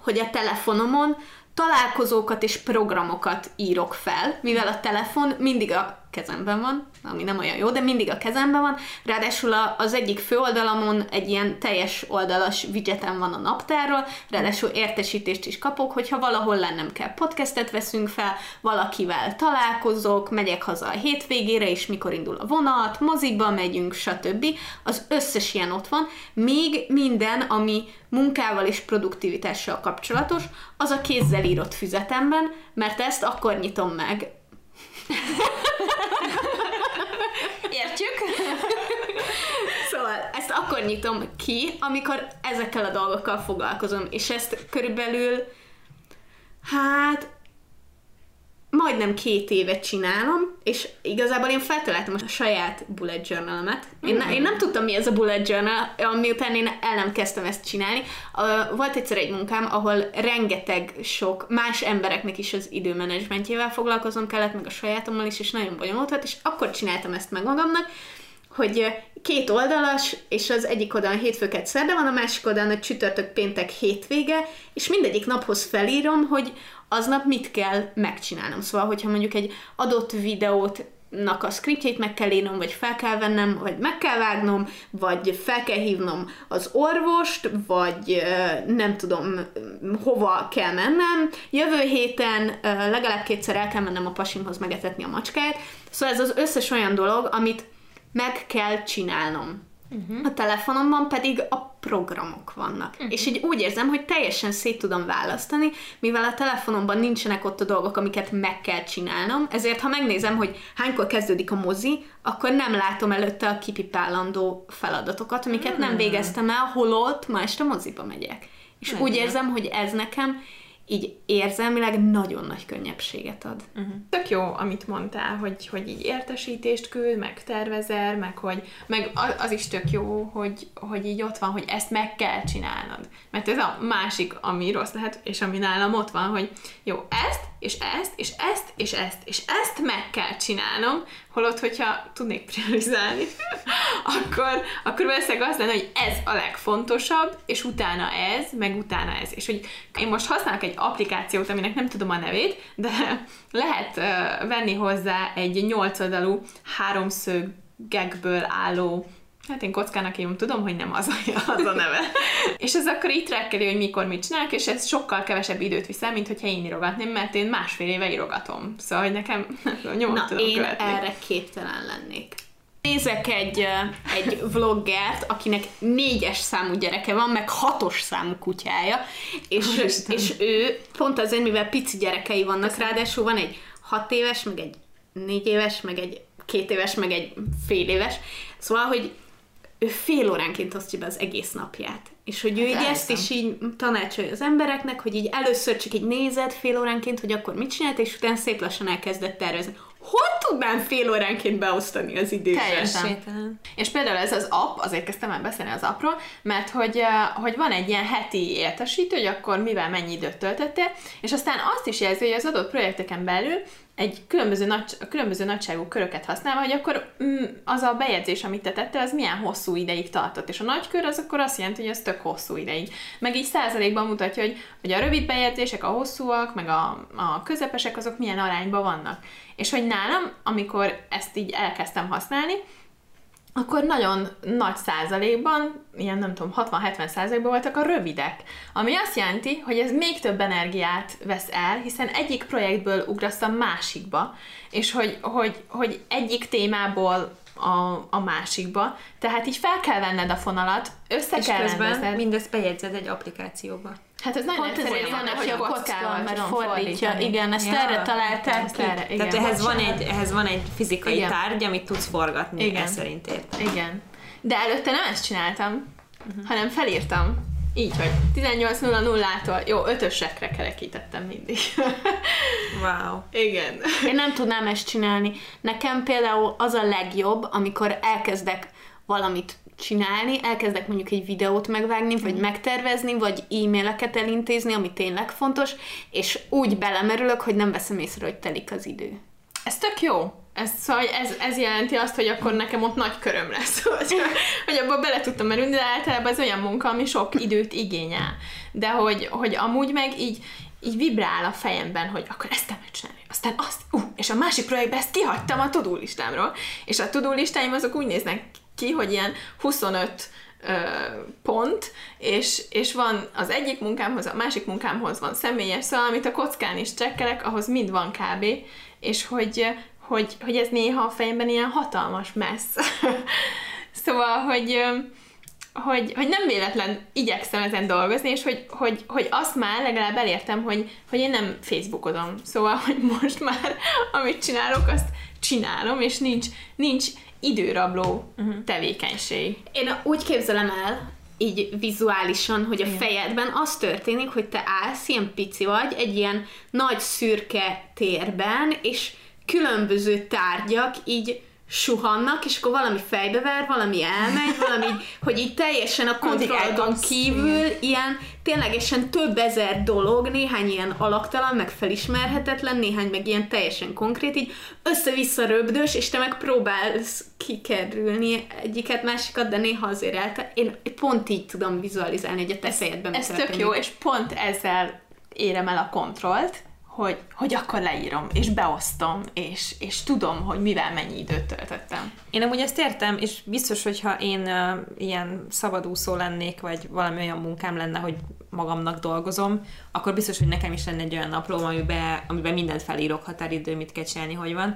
hogy a telefonomon találkozókat és programokat írok fel, mivel a telefon mindig a kezemben van, ami nem olyan jó, de mindig a kezemben van. Ráadásul a- az egyik főoldalamon egy ilyen teljes oldalas widgetem van a naptárról, ráadásul értesítést is kapok, hogyha valahol lennem kell podcastet veszünk fel, valakivel találkozok, megyek haza a hétvégére, és mikor indul a vonat, moziba megyünk, stb. Az összes ilyen ott van, még minden, ami munkával és produktivitással kapcsolatos, az a kézzel írott füzetemben, mert ezt akkor nyitom meg, Értjük? Szóval ezt akkor nyitom ki, amikor ezekkel a dolgokkal foglalkozom, és ezt körülbelül, hát, majdnem két éve csinálom, és igazából én feltaláltam a saját bullet journal Én, ne, én nem tudtam, mi ez a bullet journal, miután én el nem kezdtem ezt csinálni. Uh, volt egyszer egy munkám, ahol rengeteg sok más embereknek is az időmenedzsmentjével foglalkoznom kellett, meg a sajátommal is, és nagyon bonyolult volt, és akkor csináltam ezt meg magamnak, hogy két oldalas, és az egyik oldalon hétfőket szerda van, a másik oldalon a csütörtök, péntek, hétvége, és mindegyik naphoz felírom, hogy aznap mit kell megcsinálnom. Szóval, hogyha mondjuk egy adott videót nak a scriptjét meg kell írnom, vagy fel kell vennem, vagy meg kell vágnom, vagy fel kell hívnom az orvost, vagy nem tudom, hova kell mennem. Jövő héten legalább kétszer el kell mennem a pasimhoz megetetni a macskáját. Szóval ez az összes olyan dolog, amit meg kell csinálnom. Uh-huh. A telefonomban pedig a programok vannak. Uh-huh. És így úgy érzem, hogy teljesen szét tudom választani, mivel a telefonomban nincsenek ott a dolgok, amiket meg kell csinálnom, ezért ha megnézem, hogy hánykor kezdődik a mozi, akkor nem látom előtte a kipipálandó feladatokat, amiket uh-huh. nem végeztem el, holott ma este moziba megyek. És Nagyon úgy érzem, hogy ez nekem így érzelmileg nagyon nagy könnyebbséget ad. Tök jó, amit mondtál, hogy, hogy így értesítést küld, meg tervezel, meg hogy meg az is tök jó, hogy, hogy így ott van, hogy ezt meg kell csinálnod. Mert ez a másik, ami rossz lehet, és ami nálam ott van, hogy jó, ezt, és ezt, és ezt, és ezt, és ezt meg kell csinálnom, holott, hogyha tudnék priorizálni, akkor, akkor valószínűleg az lenne, hogy ez a legfontosabb, és utána ez, meg utána ez. És hogy én most használok egy applikációt, aminek nem tudom a nevét, de lehet uh, venni hozzá egy nyolcoldalú háromszögekből álló Hát én kockának hívom, tudom, hogy nem az a, az a neve. és ez akkor így trackeli, hogy mikor mit csinálok, és ez sokkal kevesebb időt viszel, mint hogyha én írogatném, mert én másfél éve írogatom. Szóval, hogy nekem nyomon Na, tudom én követni. erre képtelen lennék. Nézek egy, egy vloggert, akinek négyes számú gyereke van, meg hatos számú kutyája, és, Úristen. és ő pont azért, mivel pici gyerekei vannak, ráadásul van egy hat éves, meg egy négy éves, meg egy két éves, meg egy fél éves, szóval, hogy ő fél óránként osztja be az egész napját. És hogy ő Hát így ezt is így tanácsolja az embereknek, hogy így először csak így nézed fél óránként, hogy akkor mit csinált, és utána szép lassan elkezdett tervezni. Hol tudnám fél óránként beosztani az időt? Teljesen. És például ez az app, azért kezdtem el beszélni az appról, mert hogy, hogy van egy ilyen heti értesítő, hogy akkor mivel mennyi időt töltöttél, és aztán azt is jelzi, hogy az adott projekteken belül egy különböző, nagy, különböző nagyságú köröket használva, hogy akkor mm, az a bejegyzés, amit te tettél, az milyen hosszú ideig tartott. És a nagy kör az akkor azt jelenti, hogy ez tök hosszú ideig. Meg így százalékban mutatja, hogy, hogy a rövid bejegyzések, a hosszúak, meg a, a közepesek, azok milyen arányban vannak. És hogy nálam, amikor ezt így elkezdtem használni, akkor nagyon nagy százalékban, ilyen nem tudom, 60-70 százalékban voltak a rövidek. Ami azt jelenti, hogy ez még több energiát vesz el, hiszen egyik projektből ugrasz a másikba, és hogy, hogy, hogy egyik témából a, a másikba. Tehát így fel kell venned a fonalat, össze És kell közben rendezed. mindezt bejegyzed egy applikációba. Hát ez nagyon Pont ezért van, hogy a kockával, mert fordítja. fordítani. Igen, ezt Ja, erre találták Ezt ki. erre, igen. Tehát ehhez van, egy, ehhez van egy fizikai Igen. tárgy, amit tudsz forgatni, Igen. ez szerint értem. Igen. De előtte nem ezt csináltam, uh-huh. hanem felírtam. Így, hogy 18.00-tól, jó, ötösekre kerekítettem mindig. Wow. Igen. Én nem tudnám ezt csinálni. Nekem például az a legjobb, amikor elkezdek valamit csinálni, elkezdek mondjuk egy videót megvágni, vagy megtervezni, vagy e-maileket elintézni, ami tényleg fontos, és úgy belemerülök, hogy nem veszem észre, hogy telik az idő. Ez tök jó. Ez, szóval ez, ez jelenti azt, hogy akkor nekem ott nagy köröm lesz, hogy, hogy abba bele tudtam merülni, de általában ez olyan munka, ami sok időt igényel. De hogy, hogy amúgy meg így, így vibrál a fejemben, hogy akkor ezt nem csinálni, aztán azt, uh, és a másik projektben ezt kihagytam a tudó listámról, és a tudó listáim azok úgy néznek ki, hogy ilyen 25 ö, pont, és, és van az egyik munkámhoz, a másik munkámhoz van személyes, szóval amit a kockán is csekkelek, ahhoz mind van kb. És hogy, hogy, hogy ez néha a fejemben ilyen hatalmas messz. szóval, hogy, hogy, hogy nem véletlen igyekszem ezen dolgozni, és hogy, hogy, hogy azt már legalább elértem, hogy, hogy én nem Facebookozom. Szóval, hogy most már amit csinálok, azt csinálom, és nincs, nincs időrabló uh-huh. tevékenység. Én úgy képzelem el, így vizuálisan, hogy a fejedben az történik, hogy te állsz, ilyen pici vagy, egy ilyen nagy szürke térben, és különböző tárgyak így suhannak, és akkor valami fejbever, valami elmegy, valami, hogy így teljesen a kontrollodon elkapsz. kívül ilyen ténylegesen több ezer dolog, néhány ilyen alaktalan, meg felismerhetetlen, néhány meg ilyen teljesen konkrét, így össze-vissza röbdös, és te meg próbálsz kikerülni egyiket, másikat, de néha azért elte. Én pont így tudom vizualizálni, hogy a te fejedben mi Ez tök jó, és pont ezzel érem el a kontrollt, hogy, hogy akkor leírom, és beosztom, és, és tudom, hogy mivel mennyi időt töltöttem. Én amúgy ezt értem, és biztos, hogyha én uh, ilyen szabadúszó lennék, vagy valami olyan munkám lenne, hogy magamnak dolgozom, akkor biztos, hogy nekem is lenne egy olyan naplóm, amiben, amiben mindent felírok, határidő, mit kell csinálni, hogy van.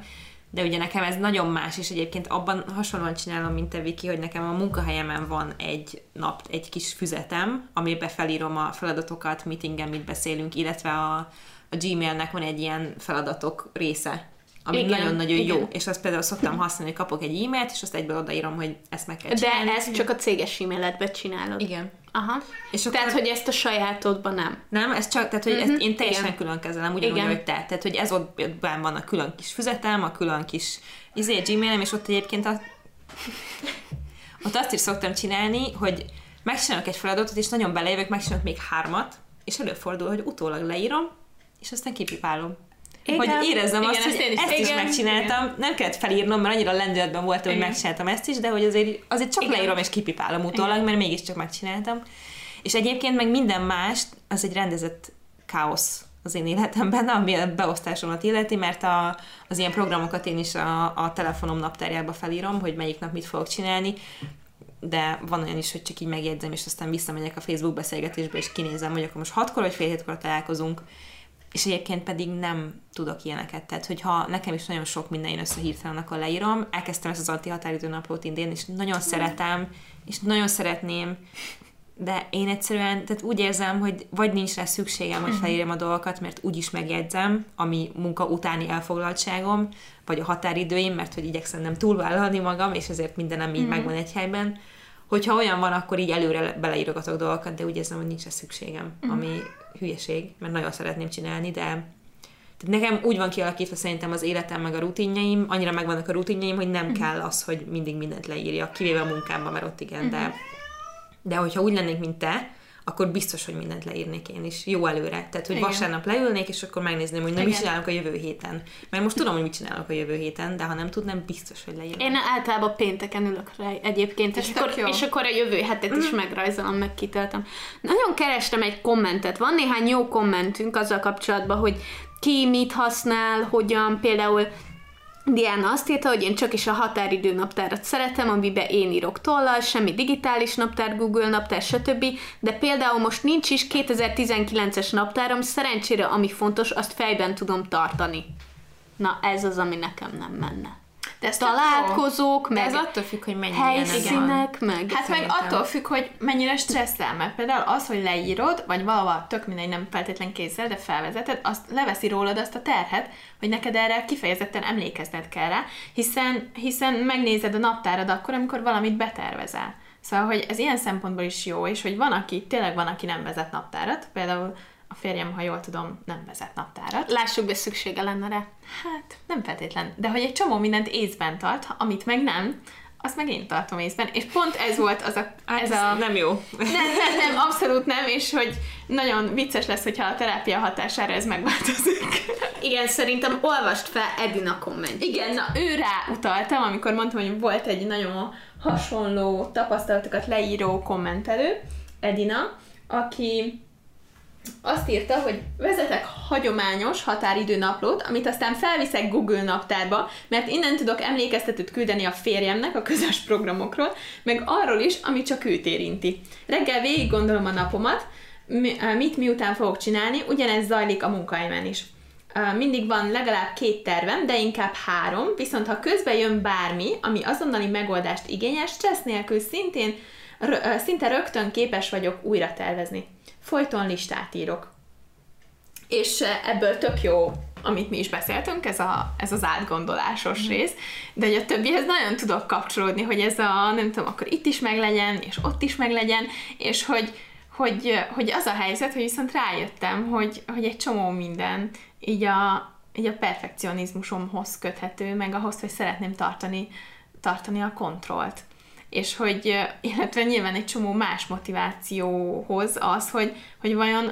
De ugye nekem ez nagyon más, és egyébként abban hasonlóan csinálom, mint te, Viki, hogy nekem a munkahelyemen van egy nap, egy kis füzetem, amiben felírom a feladatokat, meetingen mit beszélünk, illetve a, a Gmailnek van egy ilyen feladatok része, ami nagyon-nagyon jó, és azt például szoktam használni, hogy kapok egy e-mailt, és azt egyből odaírom, hogy ezt meg kell De csinálni. ezt csak a céges e-mailetbe csinálod. Igen. Aha. És akkor... Tehát, hogy ezt a sajátodban nem. Nem, ez csak, tehát, hogy uh-huh, ezt én teljesen igen. külön kezelem, ugyanúgy, Igen. hogy te. Tehát, hogy ez ott van a külön kis füzetem, a külön kis izé, Gmailem, és ott egyébként a... ott azt is szoktam csinálni, hogy megcsinálok egy feladatot, és nagyon belejövök, megcsinálok még hármat, és előfordul, hogy utólag leírom, és aztán kipipálom. Igen. Hogy érezzem Igen, azt, ezt hogy én is- ezt is igen, megcsináltam, nem kellett felírnom, mert annyira lendületben voltam, hogy Igen. megcsináltam ezt is, de hogy azért, azért csak Igen. leírom és kipipálom utólag, mert mégiscsak megcsináltam. És egyébként meg minden más, az egy rendezett káosz az én életemben, ami a beosztásomat illeti, mert a, az ilyen programokat én is a, a telefonom naptárjába felírom, hogy melyik nap mit fogok csinálni, de van olyan is, hogy csak így megjegyzem, és aztán visszamegyek a Facebook beszélgetésbe, és kinézem, hogy akkor most hatkor vagy fél hétkor találkozunk, és egyébként pedig nem tudok ilyeneket. Tehát, hogyha nekem is nagyon sok minden jön össze hirtelen, akkor leírom. Elkezdtem ezt az anti-határidő naplót idén, és nagyon szeretem, és nagyon szeretném, de én egyszerűen, tehát úgy érzem, hogy vagy nincs rá szükségem, hogy felírjam a dolgokat, mert úgyis megjegyzem, ami munka utáni elfoglaltságom, vagy a határidőim, mert hogy igyekszem nem túlvállalni magam, és ezért mindenem így megvan egy helyben. Hogyha olyan van, akkor így előre beleírogatok dolgokat, de úgy érzem, hogy nincs rá szükségem, ami hülyeség, mert nagyon szeretném csinálni, de tehát nekem úgy van kialakítva szerintem az életem meg a rutinjaim, annyira megvannak a rutinjaim, hogy nem kell az, hogy mindig mindent leírja, kivéve a munkámban, mert ott igen, de, de hogyha úgy lennék, mint te, akkor biztos, hogy mindent leírnék én is, jó előre. Tehát, hogy Igen. vasárnap leülnék, és akkor megnézném, hogy na, mit Igen. csinálok a jövő héten. Mert most tudom, hogy mit csinálok a jövő héten, de ha nem tudnám, biztos, hogy leírom. Én általában pénteken ülök rá egyébként, és tök akkor, jó. és akkor a jövő hetet is megrajzolom, meg kitöltöm. Nagyon kerestem egy kommentet. Van néhány jó kommentünk azzal kapcsolatban, hogy ki mit használ, hogyan, például Diana azt írta, hogy én csak is a határidő naptárat szeretem, amiben én írok tollal, semmi digitális naptár, Google naptár, stb. De például most nincs is 2019-es naptárom, szerencsére ami fontos, azt fejben tudom tartani. Na ez az, ami nekem nem menne. De ez jó. Találkozók, De meg ez attól függ, hogy mennyi ilyened van. helyszínek, meg... Hát meg attól függ, hogy mennyire stresszel, mert például az, hogy leírod, vagy valahol tök mindegy, nem feltétlen kézzel, de felvezeted, azt leveszi rólad azt a terhet, hogy neked erre kifejezetten emlékezned kell rá, hiszen, hiszen megnézed a naptárad akkor, amikor valamit betervezel. Szóval, hogy ez ilyen szempontból is jó, és hogy van, aki, tényleg van, aki nem vezet naptárat, például férjem, ha jól tudom, nem vezet naptárat. Lássuk be, szüksége lenne rá. Hát, nem feltétlen. De hogy egy csomó mindent észben tart, amit meg nem, azt meg én tartom észben. És pont ez volt az a... Hát ez ez a nem jó. nem, nem, nem, abszolút nem, és hogy nagyon vicces lesz, hogyha a terápia hatására ez megváltozik. Igen, szerintem olvast fel Edina komment. Igen, na ő rá utaltam, amikor mondtam, hogy volt egy nagyon hasonló tapasztalatokat leíró kommentelő, Edina, aki azt írta, hogy vezetek hagyományos határidő naplót, amit aztán felviszek Google naptárba, mert innen tudok emlékeztetőt küldeni a férjemnek a közös programokról, meg arról is, ami csak őt érinti. Reggel végig gondolom a napomat, mi- mit miután fogok csinálni, ugyanez zajlik a munkahelyemen is. Ö, Mindig van legalább két tervem, de inkább három, viszont ha közben jön bármi, ami azonnali megoldást igényel, stressz nélkül szintén, rö- ö, szinte rögtön képes vagyok újra tervezni. Folyton listát írok. És eh, ebből tök jó, amit mi is beszéltünk, ez, a, ez az átgondolásos rész, de hogy a többihez nagyon tudok kapcsolódni, hogy ez a, nem tudom, akkor itt is meglegyen, és ott is meglegyen, és hogy, hogy, hogy az a helyzet, hogy viszont rájöttem, hogy, hogy egy csomó minden így a, így a perfekcionizmusomhoz köthető, meg ahhoz, hogy szeretném tartani, tartani a kontrollt. És hogy, illetve nyilván egy csomó más motivációhoz az, hogy, hogy vajon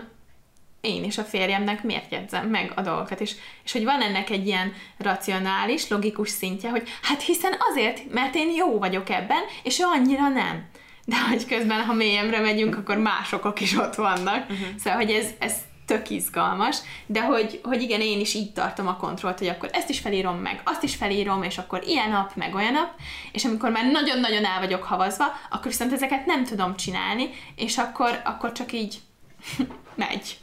én és a férjemnek miért jegyzem meg a dolgokat, és, és hogy van ennek egy ilyen racionális, logikus szintje, hogy hát hiszen azért, mert én jó vagyok ebben, és ő annyira nem. De hogy közben, ha mélyembre megyünk, akkor másokok is ott vannak. Uh-huh. Szóval, hogy ez, ez tök izgalmas, de hogy, hogy igen, én is így tartom a kontrollt, hogy akkor ezt is felírom meg, azt is felírom, és akkor ilyen nap, meg olyan nap, és amikor már nagyon-nagyon el vagyok havazva, akkor viszont ezeket nem tudom csinálni, és akkor, akkor csak így megy.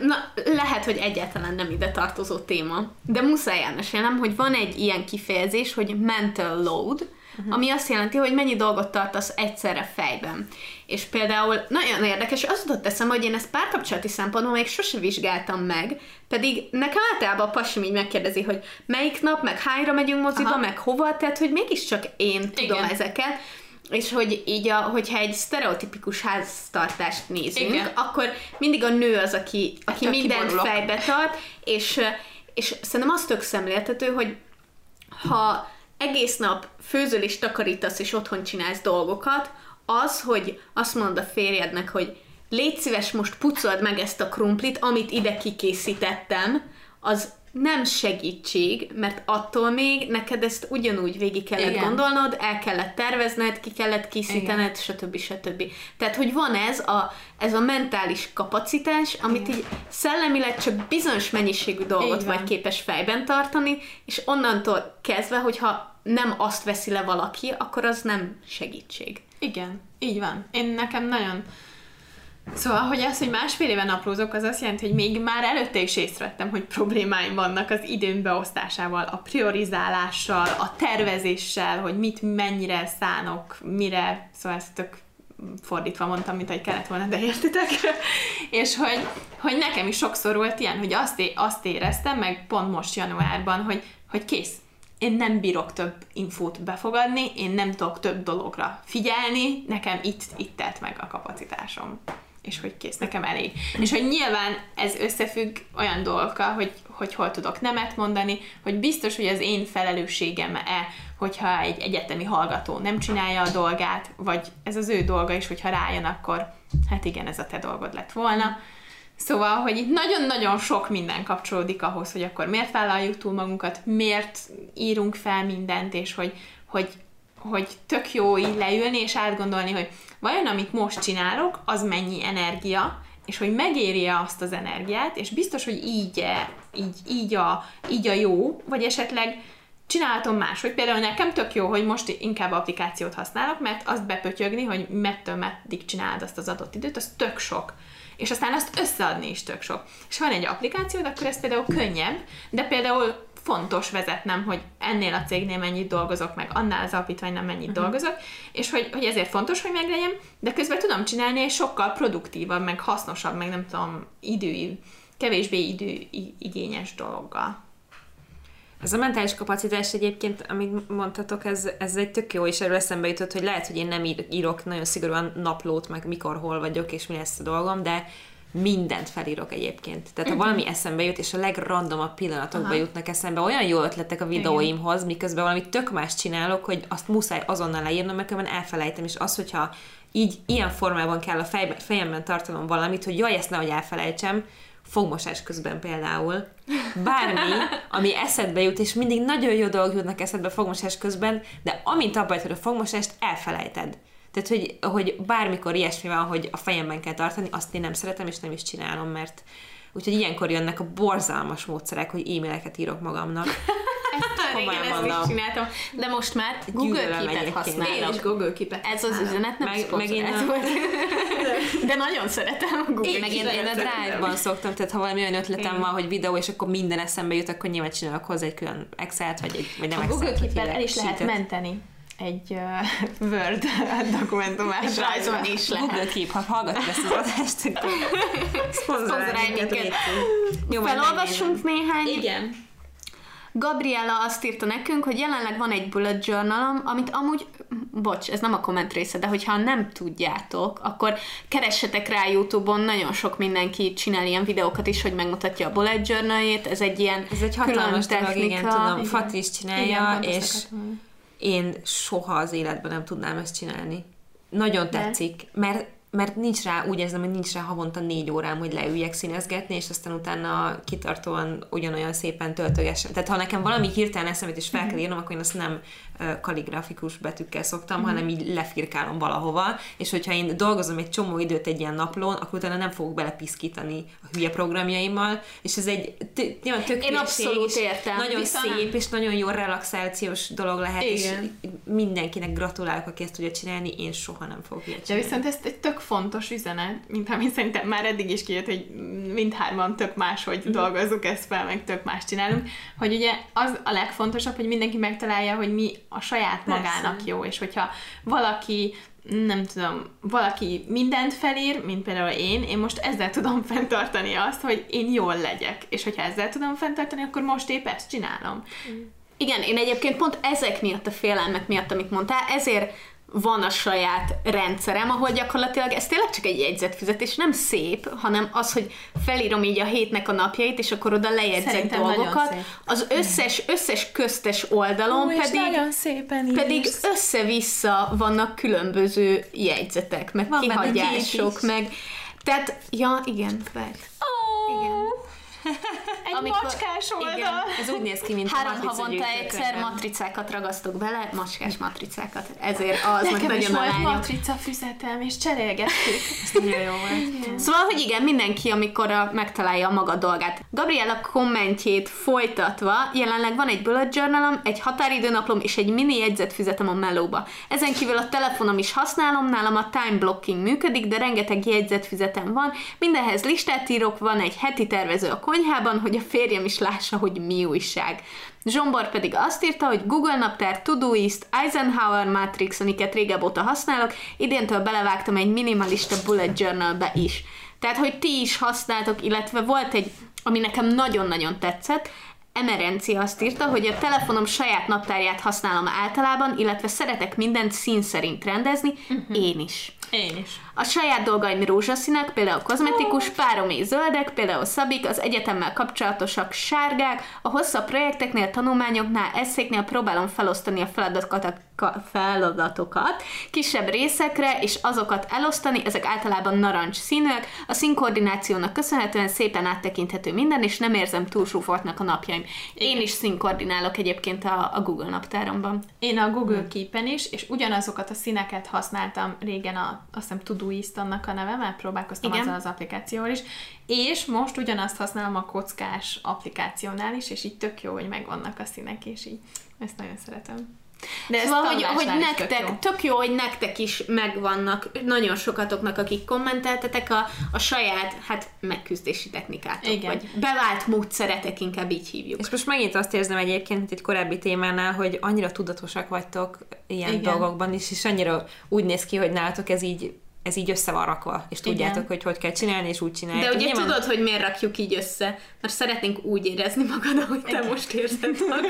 Na, lehet, hogy egyáltalán nem ide tartozó téma, de muszáj elmesélnem, hogy van egy ilyen kifejezés, hogy mental load, uh-huh. ami azt jelenti, hogy mennyi dolgot tartasz egyszerre fejben. És például nagyon érdekes, az jutott eszembe, hogy én ezt párkapcsolati szempontból még sose vizsgáltam meg, pedig nekem általában a pasim így megkérdezi, hogy melyik nap, meg hányra megyünk moziba, Aha. meg hova, tehát hogy mégiscsak én tudom Igen. ezeket, és hogy így, a, hogyha egy sztereotipikus háztartást nézünk, Igen. akkor mindig a nő az, aki, aki mindent kiborulok. fejbe tart, és, és szerintem az tök szemléltető, hogy ha egész nap főzöl és takarítasz, és otthon csinálsz dolgokat, az, hogy azt mondod a férjednek, hogy légy szíves, most pucold meg ezt a krumplit, amit ide kikészítettem, az nem segítség, mert attól még neked ezt ugyanúgy végig kellett Igen. gondolnod, el kellett tervezned, ki kellett készítened, stb. stb. Tehát, hogy van ez a, ez a mentális kapacitás, amit így szellemileg csak bizonyos mennyiségű dolgot van. vagy képes fejben tartani, és onnantól kezdve, hogyha nem azt veszi le valaki, akkor az nem segítség. Igen, így van. Én nekem nagyon... Szóval, hogy az, hogy másfél éve naplózok, az azt jelenti, hogy még már előtte is észrevettem, hogy problémáim vannak az időm beosztásával, a priorizálással, a tervezéssel, hogy mit mennyire szánok, mire, szóval ezt tök fordítva mondtam, mint hogy kellett volna, de értitek. és hogy, hogy nekem is sokszor volt ilyen, hogy azt, é- azt éreztem, meg pont most januárban, hogy, hogy kész, én nem bírok több infót befogadni, én nem tudok több dologra figyelni, nekem itt, itt telt meg a kapacitásom. És hogy kész, nekem elég. És hogy nyilván ez összefügg olyan dolgokkal, hogy, hogy hol tudok nemet mondani, hogy biztos, hogy az én felelősségem-e, hogyha egy egyetemi hallgató nem csinálja a dolgát, vagy ez az ő dolga is, hogyha rájön, akkor hát igen, ez a te dolgod lett volna. Szóval, hogy itt nagyon-nagyon sok minden kapcsolódik ahhoz, hogy akkor miért vállaljuk túl magunkat, miért írunk fel mindent, és hogy, hogy, hogy tök jó így leülni és átgondolni, hogy vajon amit most csinálok, az mennyi energia, és hogy megéri azt az energiát, és biztos, hogy így, így, így, a, így a jó, vagy esetleg csinálhatom más, hogy például nekem tök jó, hogy most inkább applikációt használok, mert azt bepötyögni, hogy mettől meddig csinálod azt az adott időt, az tök sok. És aztán azt összeadni is tök sok. És van egy applikációd, akkor ez például könnyebb, de például fontos vezetnem, hogy ennél a cégnél mennyit dolgozok, meg annál az alapítványnál mennyit uh-huh. dolgozok, és hogy, hogy ezért fontos, hogy meglegyen, de közben tudom csinálni egy sokkal produktívabb, meg hasznosabb, meg nem tudom, idő, kevésbé időigényes dologgal. Ez a mentális kapacitás egyébként, amit mondhatok, ez, ez egy tök jó, és erről eszembe jutott, hogy lehet, hogy én nem írok nagyon szigorúan naplót, meg mikor, hol vagyok, és mi lesz a dolgom, de mindent felírok egyébként. Tehát ha uh-huh. valami eszembe jut, és a legrandomabb pillanatokban Aha. jutnak eszembe, olyan jó ötletek a videóimhoz, Igen. miközben valami tök más csinálok, hogy azt muszáj azonnal leírnom, mert különben elfelejtem, és az, hogyha így ilyen formában kell a fejbe, fejemben tartanom valamit, hogy jaj, ezt nehogy elfelejtsem, fogmosás közben például, bármi, ami eszedbe jut, és mindig nagyon jó dolgok jutnak eszedbe fogmosás közben, de amint abba a fogmosást, elfelejted. Tehát, hogy, hogy bármikor ilyesmi van, hogy a fejemben kell tartani, azt én nem szeretem, és nem is csinálom, mert úgyhogy ilyenkor jönnek a borzalmas módszerek, hogy e-maileket írok magamnak. Komolyan Igen, mondom. ezt is csináltam. De most már Google Keep-et használok. Én is Google Keep-et Ez az üzenet nem meg, meg én a... De nagyon szeretem a Google én, meg én, én a Drive-ban szoktam, tehát ha valami olyan ötletem van, hogy videó, és akkor minden eszembe jut, akkor nyilván csinálok hozzá egy külön Excel-t, vagy, egy, vagy nem a. Google Keep-el el is lehet menteni egy uh, Word dokumentumás rajzon is lehet. Google Keep, ha hallgatod ezt az adást, akkor szponzorálj minket. Felolvassunk néhány. Igen. Gabriela azt írta nekünk, hogy jelenleg van egy bullet journalom, amit amúgy, bocs, ez nem a komment része, de hogyha nem tudjátok, akkor keressetek rá YouTube-on, nagyon sok mindenki csinál ilyen videókat is, hogy megmutatja a bullet journaljét, ez egy ilyen Ez egy hatalmas dolog, igen, tudom, Fati is csinálja, igen, és én soha az életben nem tudnám ezt csinálni. Nagyon tetszik, mert mert nincs rá, úgy érzem, hogy nincs rá havonta négy órám, hogy leüljek színezgetni, és aztán utána kitartóan ugyanolyan szépen töltögessem. Tehát ha nekem valami hirtelen eszemét is fel kell mhm. írnom, akkor én azt nem kaligrafikus betűkkel szoktam, mm. hanem így lefirkálom valahova, és hogyha én dolgozom egy csomó időt egy ilyen naplón, akkor utána nem fogok belepiszkítani a hülye programjaimmal, és ez egy nagyon tök Én abszolút értem. Nagyon Viszont szép, nem. és nagyon jó relaxációs dolog lehet, Igen. és mindenkinek gratulálok, aki ezt tudja csinálni, én soha nem fogok ilyet De viszont ez egy tök fontos üzenet, mint ami szerintem már eddig is kijött, hogy mindhárman tök máshogy mm. dolgozzuk ezt fel, meg tök más csinálunk, hogy ugye az a legfontosabb, hogy mindenki megtalálja, hogy mi a saját magának Persze. jó, és hogyha valaki nem tudom, valaki mindent felír, mint például én, én most ezzel tudom fenntartani azt, hogy én jól legyek. És hogyha ezzel tudom fenntartani, akkor most épp ezt csinálom. Igen, én egyébként pont ezek miatt a félelmek miatt, amit mondtál, ezért van a saját rendszerem, ahol gyakorlatilag ez tényleg csak egy jegyzetfizetés, nem szép, hanem az, hogy felírom így a hétnek a napjait, és akkor oda lejegyzek Szerintem dolgokat. Az összes, összes köztes oldalon Ó, pedig, nagyon szépen pedig össze-vissza vannak különböző jegyzetek, meg van kihagyások, meg tehát, ja, igen, persze. Oh. Igen. Egy Amikor, macskás oldal. Igen, ez úgy néz ki, mint Három a havonta egyszer matricákat ragasztok bele, macskás matricákat. Ezért az Nekem meg is volt matrica füzetem, és cserélgettük. Ez nagyon jó volt. Szóval, hogy igen, mindenki, amikor a, megtalálja a maga dolgát. Gabriela kommentjét folytatva, jelenleg van egy bullet journalom, egy határidőnaplom és egy mini jegyzetfüzetem a melóba. Ezen kívül a telefonom is használom, nálam a time blocking működik, de rengeteg jegyzetfüzetem van. Mindenhez listát írok, van egy heti tervező a konyhában, hogy a férjem is lássa, hogy mi újság. Zsombor pedig azt írta, hogy Google Naptár, Todoist, Eisenhower Matrix, amiket régebb óta használok, idéntől belevágtam egy minimalista bullet journalbe is. Tehát, hogy ti is használtok, illetve volt egy, ami nekem nagyon-nagyon tetszett, Emerenci azt írta, hogy a telefonom saját naptárját használom általában, illetve szeretek mindent szín szerint rendezni, uh-huh. én is. Én is. A saját dolgaim rózsaszínek, például kozmetikus, páromi zöldek, például szabik, az egyetemmel kapcsolatosak sárgák, a hosszabb projekteknél, tanulmányoknál, eszéknél próbálom felosztani a feladatokat, feladatokat kisebb részekre, és azokat elosztani, ezek általában narancs színűek, a színkoordinációnak köszönhetően szépen áttekinthető minden, és nem érzem túl zsúfoltnak a napjaim. Én is színkoordinálok egyébként a, a Google naptáromban. Én a Google Keep-en is, és ugyanazokat a színeket használtam régen, a, azt hiszem Todoist annak a neve, mert próbálkoztam Igen. azzal az applikációval is, és most ugyanazt használom a kockás applikációnál is, és így tök jó, hogy megvannak a színek, és így ezt nagyon szeretem. De ez szóval, hogy, hogy nektek, tök jó. tök jó, hogy nektek is megvannak nagyon sokatoknak, akik kommenteltetek a, a saját, hát megküzdési technikátok, Igen. vagy bevált módszeretek, inkább így hívjuk. És most megint azt érzem egyébként, mint egy korábbi témánál, hogy annyira tudatosak vagytok ilyen. Igen. dolgokban is, és annyira úgy néz ki, hogy nálatok ez így ez így össze van rakva, és tudjátok, Igen. hogy hogy kell csinálni, és úgy csináljátok. De ugye Nyilván- tudod, hogy miért rakjuk így össze? Mert szeretnénk úgy érezni magad, ahogy te most érzed magad.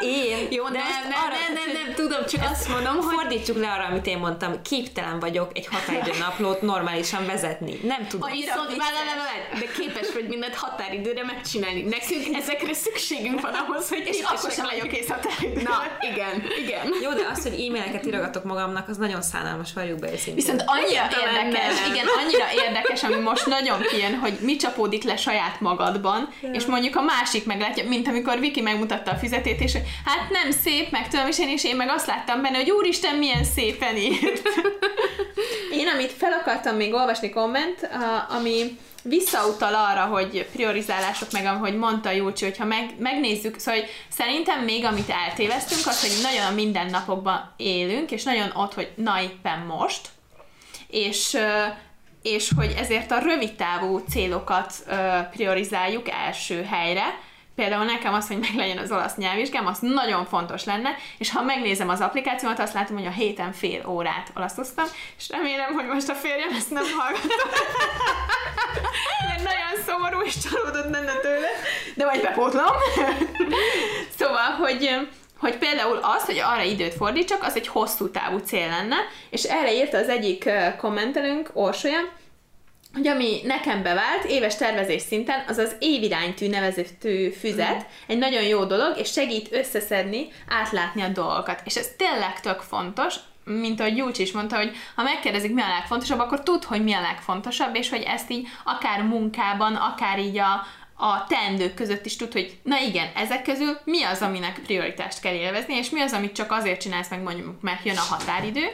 Én? Jó, de nem, nem, arra- nem, nem, nem, tudom, csak azt mondom, hogy Fordítsuk le arra, amit én mondtam. Képtelen vagyok egy határidő naplót normálisan vezetni. Nem tudom. viszont de képes vagy mindent határidőre megcsinálni. Nekünk ezekre szükségünk van ahhoz, hogy És akkor sem vagyok kész határidőre. Na, igen, igen. Jó, de az, hogy e-maileket írogatok magamnak, az nagyon szánalmas, valljuk be őszintén. Viszont annyira érdekes, nem. igen, annyira érdekes, ami most nagyon kijön, hogy mi csapódik le saját magadban, és mondjuk a másik meglátja, mint amikor Viki megmutatta a füzetét, és hogy hát nem szép, meg tudom, és én, és én meg azt láttam benne, hogy úristen, milyen szépen írt. Én, amit fel akartam még olvasni komment, ami visszautal arra, hogy priorizálások, meg ahogy mondta Júcsi, hogyha meg, megnézzük, szóval hogy szerintem még amit eltéveztünk, az, hogy nagyon a mindennapokban élünk, és nagyon ott, hogy na éppen most, és, és hogy ezért a rövidtávú célokat ö, priorizáljuk első helyre, Például nekem az, hogy meglegyen az olasz nyelvvizsgám, az nagyon fontos lenne, és ha megnézem az applikációmat, azt látom, hogy a héten fél órát olaszoztam, és remélem, hogy most a férjem ezt nem hallgatta. Mert nagyon szomorú és csalódott lenne tőle, de majd bepótlom. szóval, hogy hogy például az, hogy arra időt fordítsak, az egy hosszú távú cél lenne, és erre írta az egyik kommentelőnk, Orsolya, hogy ami nekem bevált éves tervezés szinten, az az éviránytű nevezetű füzet, egy nagyon jó dolog, és segít összeszedni, átlátni a dolgokat. És ez tényleg tök fontos, mint ahogy Gyúcs is mondta, hogy ha megkérdezik, mi a legfontosabb, akkor tud, hogy mi a legfontosabb, és hogy ezt így akár munkában, akár így a, a teendők között is tud, hogy na igen, ezek közül mi az, aminek prioritást kell élvezni, és mi az, amit csak azért csinálsz meg mondjuk, mert jön a határidő,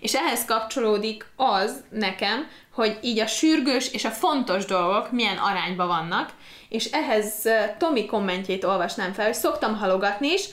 és ehhez kapcsolódik az nekem, hogy így a sürgős és a fontos dolgok milyen arányban vannak, és ehhez Tomi kommentjét olvasnám fel, hogy szoktam halogatni is,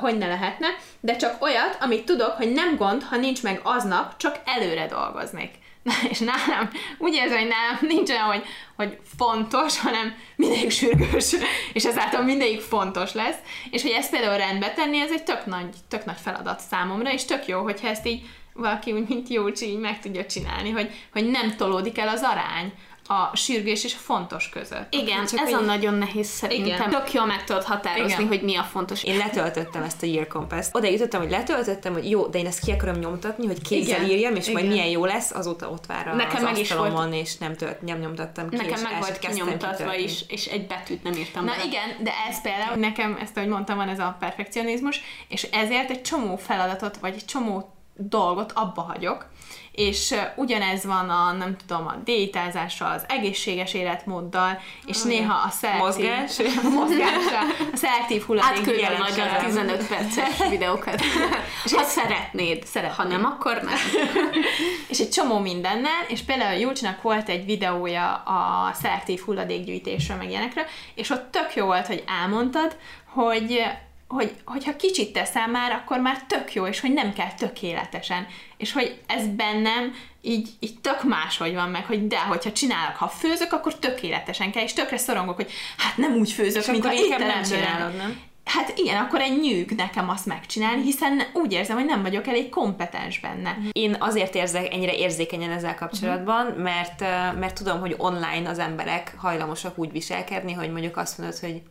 hogy ne lehetne, de csak olyat, amit tudok, hogy nem gond, ha nincs meg aznap, csak előre dolgoznék. És nálam úgy érzem, hogy nálam nincs olyan, hogy, hogy fontos, hanem mindegyik sürgős, és ezáltal mindegyik fontos lesz, és hogy ezt például rendbe tenni, ez egy tök nagy, tök nagy feladat számomra, és tök jó, hogyha ezt így valaki úgy, mint Jócsi, így meg tudja csinálni, hogy, hogy nem tolódik el az arány a sürgős és a fontos között. Igen, Csak ez hogy- a nagyon nehéz szerintem. Igen. Tök jól meg tudod határozni, Igen. hogy mi a fontos. Én letöltöttem ezt a Year Compass-t. Oda jutottam, hogy letöltöttem, hogy jó, de én ezt ki akarom nyomtatni, hogy kézzel Igen. írjam, és majd Igen. milyen jó lesz, azóta ott vár a, Nekem az meg is asztalomon, és nem, tölt, nem nyomtattam ki, Nekem meg volt kinyomtatva is, és egy betűt nem írtam Na bele. igen, de ez például nekem, ezt ahogy mondtam, van ez a perfekcionizmus, és ezért egy csomó feladatot, vagy egy csomó dolgot abba hagyok, és ugyanez van a, nem tudom, a diétázással, az egészséges életmóddal, és néha a szelektív... Mozgás. mozgással, a szelektív hulladék Átküldöm majd a gyűjtéssel. 15 perces videókat. És ha szeretnéd, Szeretném. ha nem, akkor nem. és egy csomó mindennel, és például Júlcsnak volt egy videója a szelektív hulladékgyűjtésről, meg ilyenekről, és ott tök jó volt, hogy elmondtad, hogy hogy, hogyha kicsit teszel már, akkor már tök jó, és hogy nem kell tökéletesen. És hogy ez bennem így, így tök máshogy van meg, hogy de, hogyha csinálok, ha főzök, akkor tökéletesen kell, és tökre szorongok, hogy hát nem úgy főzök, És mint nem étteremben csinálod, nem? Hát igen, akkor egy nyűg nekem azt megcsinálni, hiszen úgy érzem, hogy nem vagyok elég kompetens benne. Én azért érzek ennyire érzékenyen ezzel kapcsolatban, mert, ö, mert tudom, hogy online az emberek hajlamosak úgy viselkedni, hogy mondjuk azt mondod, hogy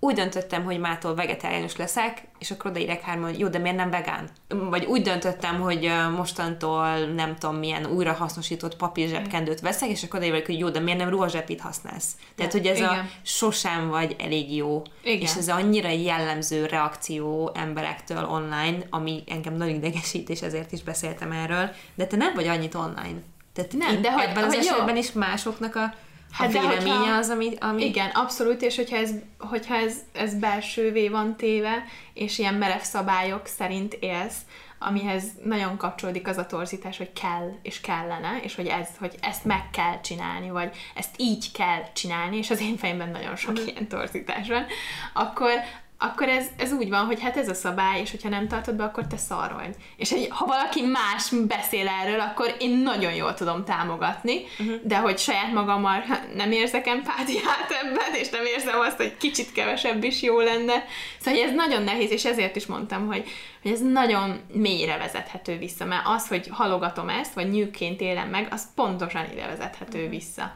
úgy döntöttem, hogy mától vegetáriánus leszek, és akkor odaírek hárman, hogy jó, de miért nem vegán? Vagy úgy döntöttem, hogy mostantól nem tudom milyen újrahasznosított papírzsebkendőt veszek, és akkor odaírek, hogy jó, de miért nem ruhazsebit használsz? Tehát, hogy ez a Igen. sosem vagy elég jó, Igen. és ez annyira jellemző reakció emberektől online, ami engem nagyon idegesít, és ezért is beszéltem erről, de te nem vagy annyit online. Tehát Nem, de hogy- ebben az hogy jó. esetben is másoknak a, a Hát de véleménye hogyha- az, ami, ami... Igen, abszolút, és hogyha ez, hogyha ez, ez belsővé van téve, és ilyen merev szabályok szerint élsz, amihez nagyon kapcsolódik az a torzítás, hogy kell és kellene, és hogy, ez, hogy ezt meg kell csinálni, vagy ezt így kell csinálni, és az én fejemben nagyon sok ilyen torzítás van, akkor, akkor ez, ez úgy van, hogy hát ez a szabály, és hogyha nem tartod be, akkor te szar vagy. És hogy, ha valaki más beszél erről, akkor én nagyon jól tudom támogatni, uh-huh. de hogy saját magammal nem érzek empátiát ebben, és nem érzem azt, hogy kicsit kevesebb is jó lenne. Szóval hogy ez nagyon nehéz, és ezért is mondtam, hogy, hogy ez nagyon mélyre vezethető vissza, mert az, hogy halogatom ezt, vagy nyűgként élem meg, az pontosan ide vezethető vissza.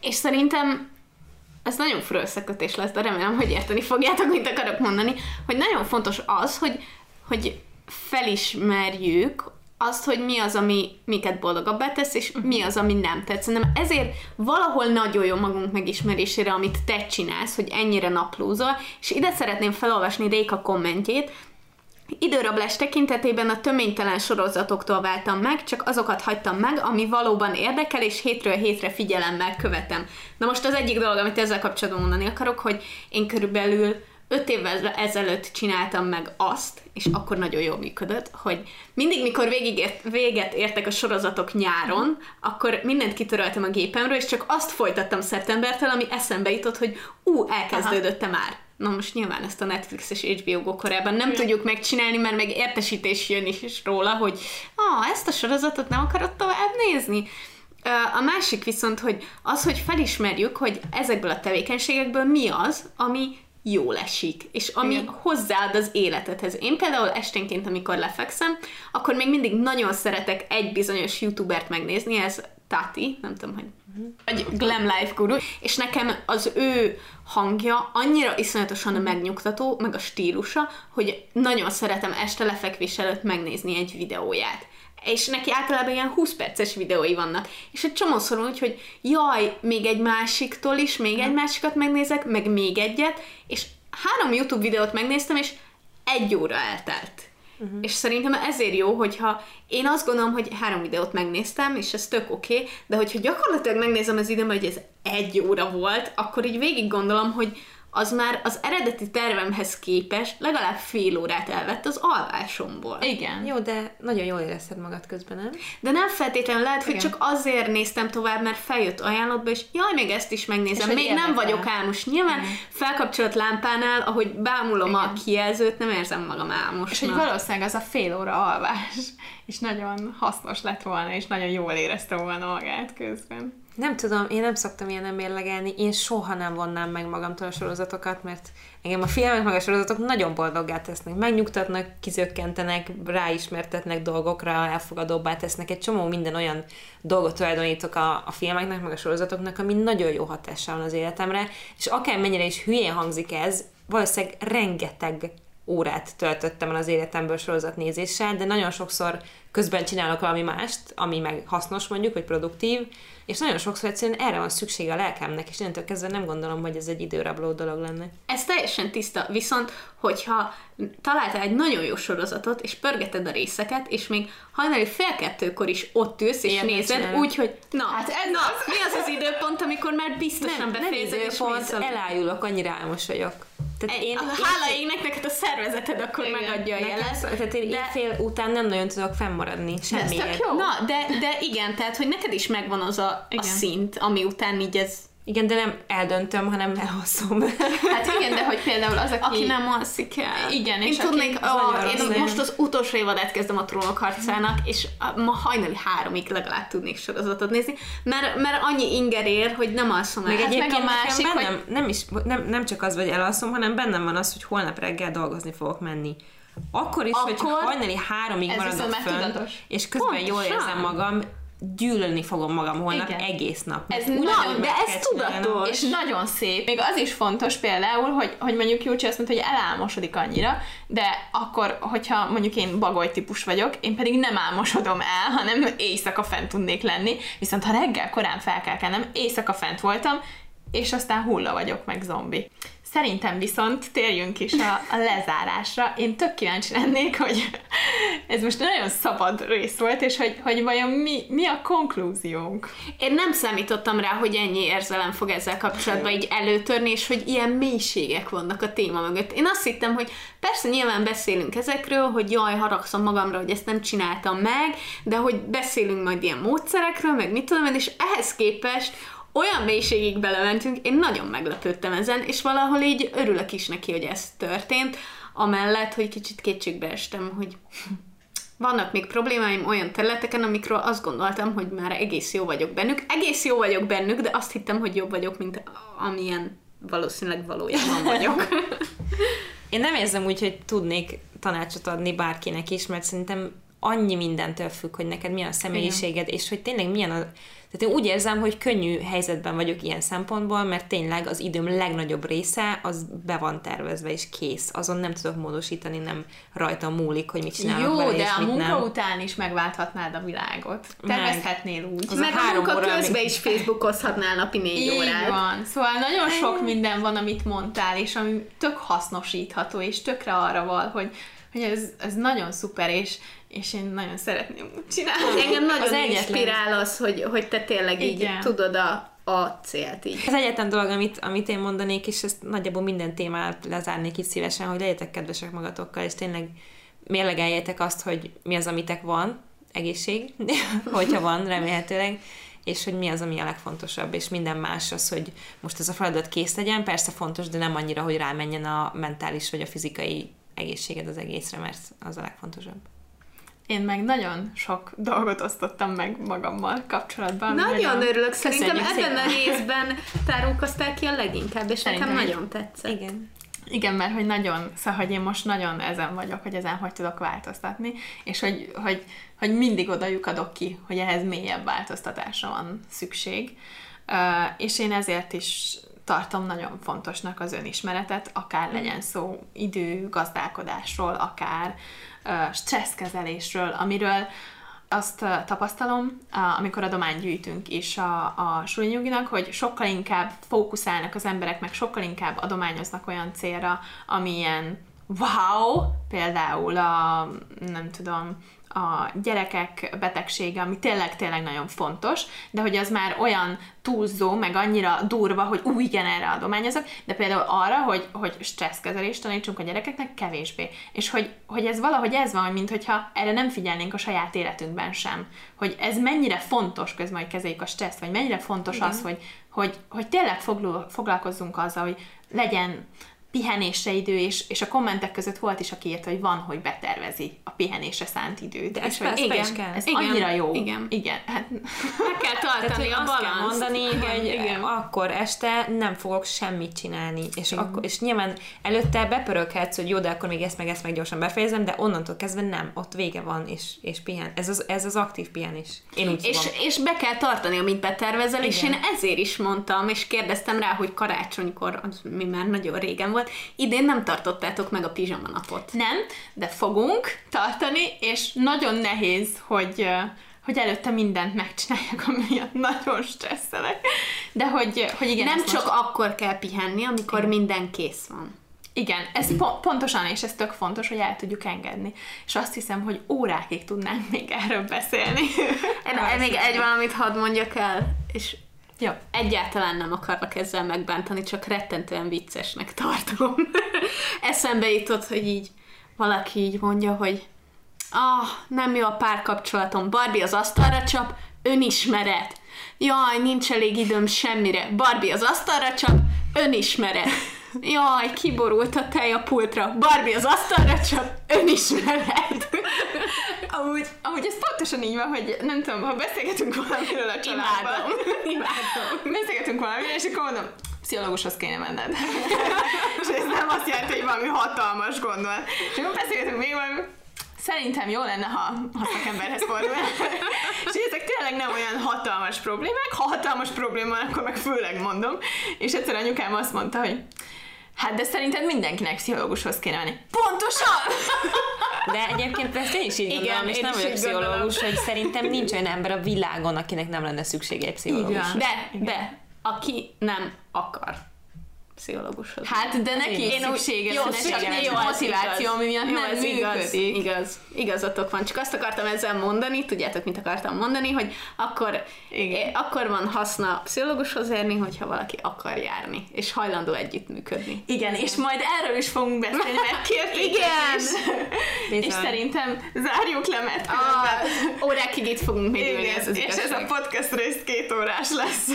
És szerintem ez nagyon fura összekötés lesz, de remélem, hogy érteni fogjátok, mit akarok mondani, hogy nagyon fontos az, hogy, hogy felismerjük azt, hogy mi az, ami minket boldogabbá tesz, és mi az, ami nem. Tehát szerintem ezért valahol nagyon jó magunk megismerésére, amit te csinálsz, hogy ennyire naplózol, és ide szeretném felolvasni Réka kommentjét, Időrablás tekintetében a töménytelen sorozatoktól váltam meg, csak azokat hagytam meg, ami valóban érdekel, és hétről hétre figyelemmel követem. Na most az egyik dolog, amit ezzel kapcsolatban mondani akarok, hogy én körülbelül öt évvel ezelőtt csináltam meg azt, és akkor nagyon jól működött, hogy mindig, mikor végig ért, véget értek a sorozatok nyáron, akkor mindent kitöröltem a gépemről, és csak azt folytattam szeptembertől, ami eszembe jutott, hogy ú, elkezdődötte már. Na most nyilván ezt a Netflix és HBO Go korában nem tudjuk megcsinálni, mert meg értesítés jön is, róla, hogy ah, ezt a sorozatot nem akarod tovább nézni. A másik viszont, hogy az, hogy felismerjük, hogy ezekből a tevékenységekből mi az, ami jól esik, és ami Igen. hozzáad az életedhez. Én például esténként, amikor lefekszem, akkor még mindig nagyon szeretek egy bizonyos youtubert megnézni, ez Tati, nem tudom, hogy vagy Glam Life Guru, és nekem az ő hangja annyira iszonyatosan megnyugtató, meg a stílusa, hogy nagyon szeretem este lefekvés előtt megnézni egy videóját. És neki általában ilyen 20 perces videói vannak. És egy csomószor úgy, hogy jaj, még egy másiktól is, még egy másikat megnézek, meg még egyet, és három YouTube videót megnéztem, és egy óra eltelt. Uh-huh. És szerintem ezért jó, hogyha én azt gondolom, hogy három videót megnéztem, és ez tök oké, okay, de hogyha gyakorlatilag megnézem az időben, hogy ez egy óra volt, akkor így végig gondolom, hogy az már az eredeti tervemhez képest legalább fél órát elvett az alvásomból. Igen. Jó, de nagyon jól érezted magad közben, nem? De nem feltétlenül lehet, hogy Igen. csak azért néztem tovább, mert feljött ajánlatba, és jaj, még ezt is megnézem. És hogy Még nem érdekel. vagyok álmos. Nyilván felkapcsolt lámpánál, ahogy bámulom a Igen. kijelzőt, nem érzem magam álmosnak. És hogy valószínűleg az a fél óra alvás, és nagyon hasznos lett volna, és nagyon jól érezte volna magát közben. Nem tudom, én nem szoktam ilyen nem mérlegelni, én soha nem vonnám meg magamtól a sorozatokat, mert engem a filmek meg a sorozatok nagyon boldoggá tesznek, megnyugtatnak, kizökkentenek, ráismertetnek dolgokra, elfogadóbbá tesznek, egy csomó minden olyan dolgot tulajdonítok a, a filmeknek, meg a sorozatoknak, ami nagyon jó hatással van az életemre, és akármennyire is hülyén hangzik ez, valószínűleg rengeteg órát töltöttem el az életemből sorozatnézéssel, de nagyon sokszor közben csinálok valami mást, ami meg hasznos mondjuk, vagy produktív, és nagyon sokszor egyszerűen erre van szüksége a lelkemnek, és innentől kezdve nem gondolom, hogy ez egy időrabló dolog lenne. Ez teljesen tiszta, viszont hogyha találtál egy nagyon jó sorozatot, és pörgeted a részeket, és még hajnali fél kettőkor is ott ülsz, és nem nézed, úgyhogy na, Hát ez na az. mi az az időpont, amikor már biztosan nem befejezed, és időpont, mész aludni? elájulok, annyira álmos vagyok. Tehát Én, én, hála égnek neked a szervezeted akkor Igen. megadja a jelet. tehát én de- éjfél után nem nagyon tudok fennmaradni ez semmiért. tök jó. Na, de, de igen, tehát, hogy neked is megvan az a, a szint, ami után így ez, Igen, de nem eldöntöm, hanem elhosszom. Hát igen, de hogy például az, aki... aki nem alszik el. Igen, én és aki- tudnék, az ó, én igen. most az utolsó évadát kezdem a trónok harcának, és ma hajnali háromig legalább tudnék sorozatot nézni, mert, mert annyi inger ér, hogy nem alszom el. Még Hát egyébként meg a másik, hogy bennem, nem, is, nem, nem csak az, hogy elalszom, hanem bennem van az, hogy holnap reggel dolgozni fogok menni. Akkor is, hogy hajnali háromig maradok fönn, tudatos. és közben jól Pontosan. érzem magam, gyűlölni fogom magam holnap Igen. egész nap. Ez nagyon- de ez tudatos. És nagyon szép. Még az is fontos például, hogy, hogy mondjuk Júcsi azt mondta, hogy elálmosodik annyira, de akkor, hogyha mondjuk én bagoly típus vagyok, én pedig nem álmosodom el, hanem éjszaka fent tudnék lenni, viszont ha reggel korán fel kell kelnem, éjszaka fent voltam, és aztán hulla vagyok meg zombi. Szerintem viszont térjünk is a, a lezárásra. Én tök kíváncsi lennék, hogy ez most nagyon szabad rész volt, és hogy, hogy vajon mi, mi a konklúziónk. Én nem számítottam rá, hogy ennyi érzelem fog ezzel kapcsolatban így előtörni, és hogy ilyen mélységek vannak a téma mögött. Én azt hittem, hogy persze nyilván beszélünk ezekről, hogy jaj, haragszom magamra, hogy ezt nem csináltam meg, de hogy beszélünk majd ilyen módszerekről, meg mit tudom én, és ehhez képest olyan mélységig belementünk, én nagyon meglepődtem ezen, és valahol így örülök is neki, hogy ez történt, amellett, hogy kicsit kétségbe estem, hogy vannak még problémáim olyan területeken, amikről azt gondoltam, hogy már egész jó vagyok bennük. Egész jó vagyok bennük, de azt hittem, hogy jobb vagyok, mint amilyen valószínűleg valójában vagyok. Én nem érzem úgy, hogy tudnék tanácsot adni bárkinek is, mert szerintem annyi mindentől függ, hogy neked milyen a személyiséged, és hogy tényleg milyen a... Tehát én úgy érzem, hogy könnyű helyzetben vagyok ilyen szempontból, mert tényleg az időm legnagyobb része az be van tervezve, és kész. Azon nem tudok módosítani, nem rajtam múlik, hogy mit csinálok Jó, vele, de és a mit munka nem. után is megválthatnád a világot. Tervezhetnél úgy. Az a Meg a három munka óra, közben amíg- is Facebookozhatnál napi négy Így órát. van. Szóval nagyon sok minden van, amit mondtál, és ami tök hasznosítható, és tökre arra val, hogy, hogy ez, ez nagyon szuper, és, és én nagyon szeretném úgy csinálni. Engem nagyon Az egyetlen- inspirál az, hogy, hogy te tényleg így Igen. tudod a, a célt így. Az egyetlen dolog, amit, amit én mondanék, és ezt nagyjából minden témát lezárnék itt szívesen, hogy legyetek kedvesek magatokkal, és tényleg mérlegeljétek azt, hogy mi az, amitek van, egészség, hogyha van, remélhetőleg, és hogy mi az, ami a legfontosabb, és minden más az, hogy most ez a feladat kész legyen, persze fontos, de nem annyira, hogy rámenjen a mentális vagy a fizikai egészséged az egészre, mert az a legfontosabb. Én meg nagyon sok dolgot osztottam meg magammal kapcsolatban. Nagyon örülök, szerintem ebben a részben tárulkoztál ki a leginkább, és nekem Szerintem is. nagyon tetszett. Igen. Igen, mert hogy nagyon, szóval, hogy én most nagyon ezen vagyok, hogy ezen hogy tudok változtatni, és hogy, hogy, hogy mindig oda lyukadok ki, hogy ehhez mélyebb változtatásra van szükség. Uh, és én ezért is tartom nagyon fontosnak az önismeretet, akár legyen szó idő, gazdálkodásról, akár stresszkezelésről, amiről azt tapasztalom, amikor adományt gyűjtünk is a, a sulinyuginak, hogy sokkal inkább fókuszálnak az emberek, meg sokkal inkább adományoznak olyan célra, amilyen wow, például a, nem tudom, a gyerekek betegsége, ami tényleg-tényleg nagyon fontos, de hogy az már olyan túlzó, meg annyira durva, hogy ú, igen, erre adományozok, de például arra, hogy, hogy stresszkezelést tanítsunk a gyerekeknek, kevésbé. És hogy, hogy ez valahogy ez van, mint hogyha erre nem figyelnénk a saját életünkben sem. Hogy ez mennyire fontos közben, hogy kezeljük a stresszt, vagy mennyire fontos igen. az, hogy, hogy, hogy tényleg foglal, foglalkozzunk azzal, hogy legyen pihenésre idő, és, és a kommentek között volt is, aki írta, hogy van, hogy betervezi a pihenésre szánt időt. De és ez hogy persze igen, is kell. ez Igen, annyira jó. igen. Igen. Hát, Meg kell Tehát, tartani hogy a balanszt. mondani, hogy igen. akkor este nem fogok semmit csinálni. És, akkor, és nyilván előtte bepöröghetsz, hogy jó, de akkor még ezt meg ezt meg gyorsan befejezem, de onnantól kezdve nem, ott vége van, és, és pihen. Ez az, ez az aktív pihenés. Én úgy És, hívom. és be kell tartani, amit betervezel, és Igen. én ezért is mondtam, és kérdeztem rá, hogy karácsonykor, az mi már nagyon régen volt, idén nem tartottátok meg a pizsama napot. nem, de fogunk tartani, és nagyon nehéz, hogy hogy előtte mindent megcsináljak, ami miatt nagyon stresszelek. De hogy, hogy igen, nem csak most- akkor kell pihenni, amikor minden kész van. Igen, ez po- pontosan, és ez tök fontos, hogy el tudjuk engedni. És azt hiszem, hogy órákig tudnánk még erről beszélni. Én még egy valamit hadd mondjak el, és Jó. egyáltalán nem akarlak ezzel megbántani, csak rettentően viccesnek tartom. Eszembe jutott, hogy így valaki így mondja, hogy ah, nem jó a párkapcsolatom, Barbie az asztalra csap, önismeret. Jaj, nincs elég időm semmire. Barbie az asztalra csap, önismeret. Jaj, kiborult a tej a pultra. Barbie az asztalra csap, önismeret. Amúgy, amúgy ez pontosan így van, hogy nem tudom, ha beszélgetünk valamiről a családban. Imádom. Imádom. Beszélgetünk valamiről, és akkor mondom, pszichológushoz kéne menned. és ez nem azt jelenti, hogy valami hatalmas gond van. És akkor beszélgetünk még valami, szerintem jó lenne, ha, ha szakemberhez fordulnak. és ezek tényleg nem olyan hatalmas problémák, ha hatalmas probléma akkor meg főleg mondom. És egyszer anyukám azt mondta, hogy Hát de szerinted mindenkinek pszichológushoz kéne menni. Pontosan! De egyébként ezt én is így Igen, gondolom, és nem vagyok pszichológus, hogy szerintem nincs olyan ember a világon, akinek nem lenne szüksége egy pszichológus. Igen. De, de, aki nem akar pszichológushoz. Hát, de neki is Én szükséges, jó, nincs jó, motiváció, ami miatt Jó, nem ez igaz, működik. igaz, igazatok van. Csak azt akartam ezzel mondani, tudjátok, mit akartam mondani, hogy akkor, Igen. eh, akkor van haszna pszichológushoz érni, hogyha valaki akar járni, és hajlandó együttműködni. Igen, és majd erről is fogunk beszélni, mert Igen. Bizony. És szerintem zárjuk le, mert A különben... órákig itt fogunk még ülni, Igen, ez az és ez a podcast rész két órás lesz.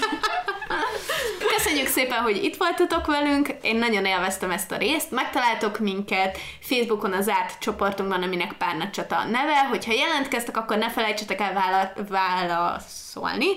Köszönjük szépen, hogy itt voltatok velünk, én nagyon élveztem ezt a részt, megtaláltok minket Facebookon a zárt csoportunkban, aminek Párna Csata a neve, hogyha jelentkeztek, akkor ne felejtsetek el vála- válaszolni.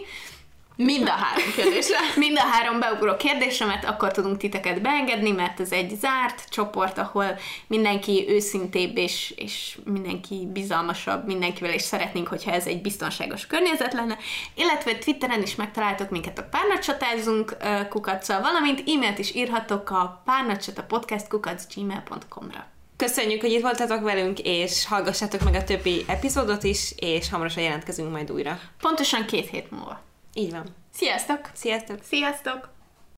Mind a három kérdésre. Mind a három beugró kérdésemet akkor tudunk titeket beengedni, mert ez egy zárt csoport, ahol mindenki őszintébb és, és mindenki bizalmasabb mindenkivel, és szeretnénk, hogyha ez egy biztonságos környezet lenne. Illetve Twitteren is megtaláltok minket a párnacsatázunk kukaccal, valamint e-mailt is írhatok a párnacsata podcast gmail.com-ra. Köszönjük, hogy itt voltatok velünk, és hallgassátok meg a többi epizódot is, és hamarosan jelentkezünk majd újra. Pontosan két hét múlva. Így van. Sziasztok! Sziasztok! Sziasztok!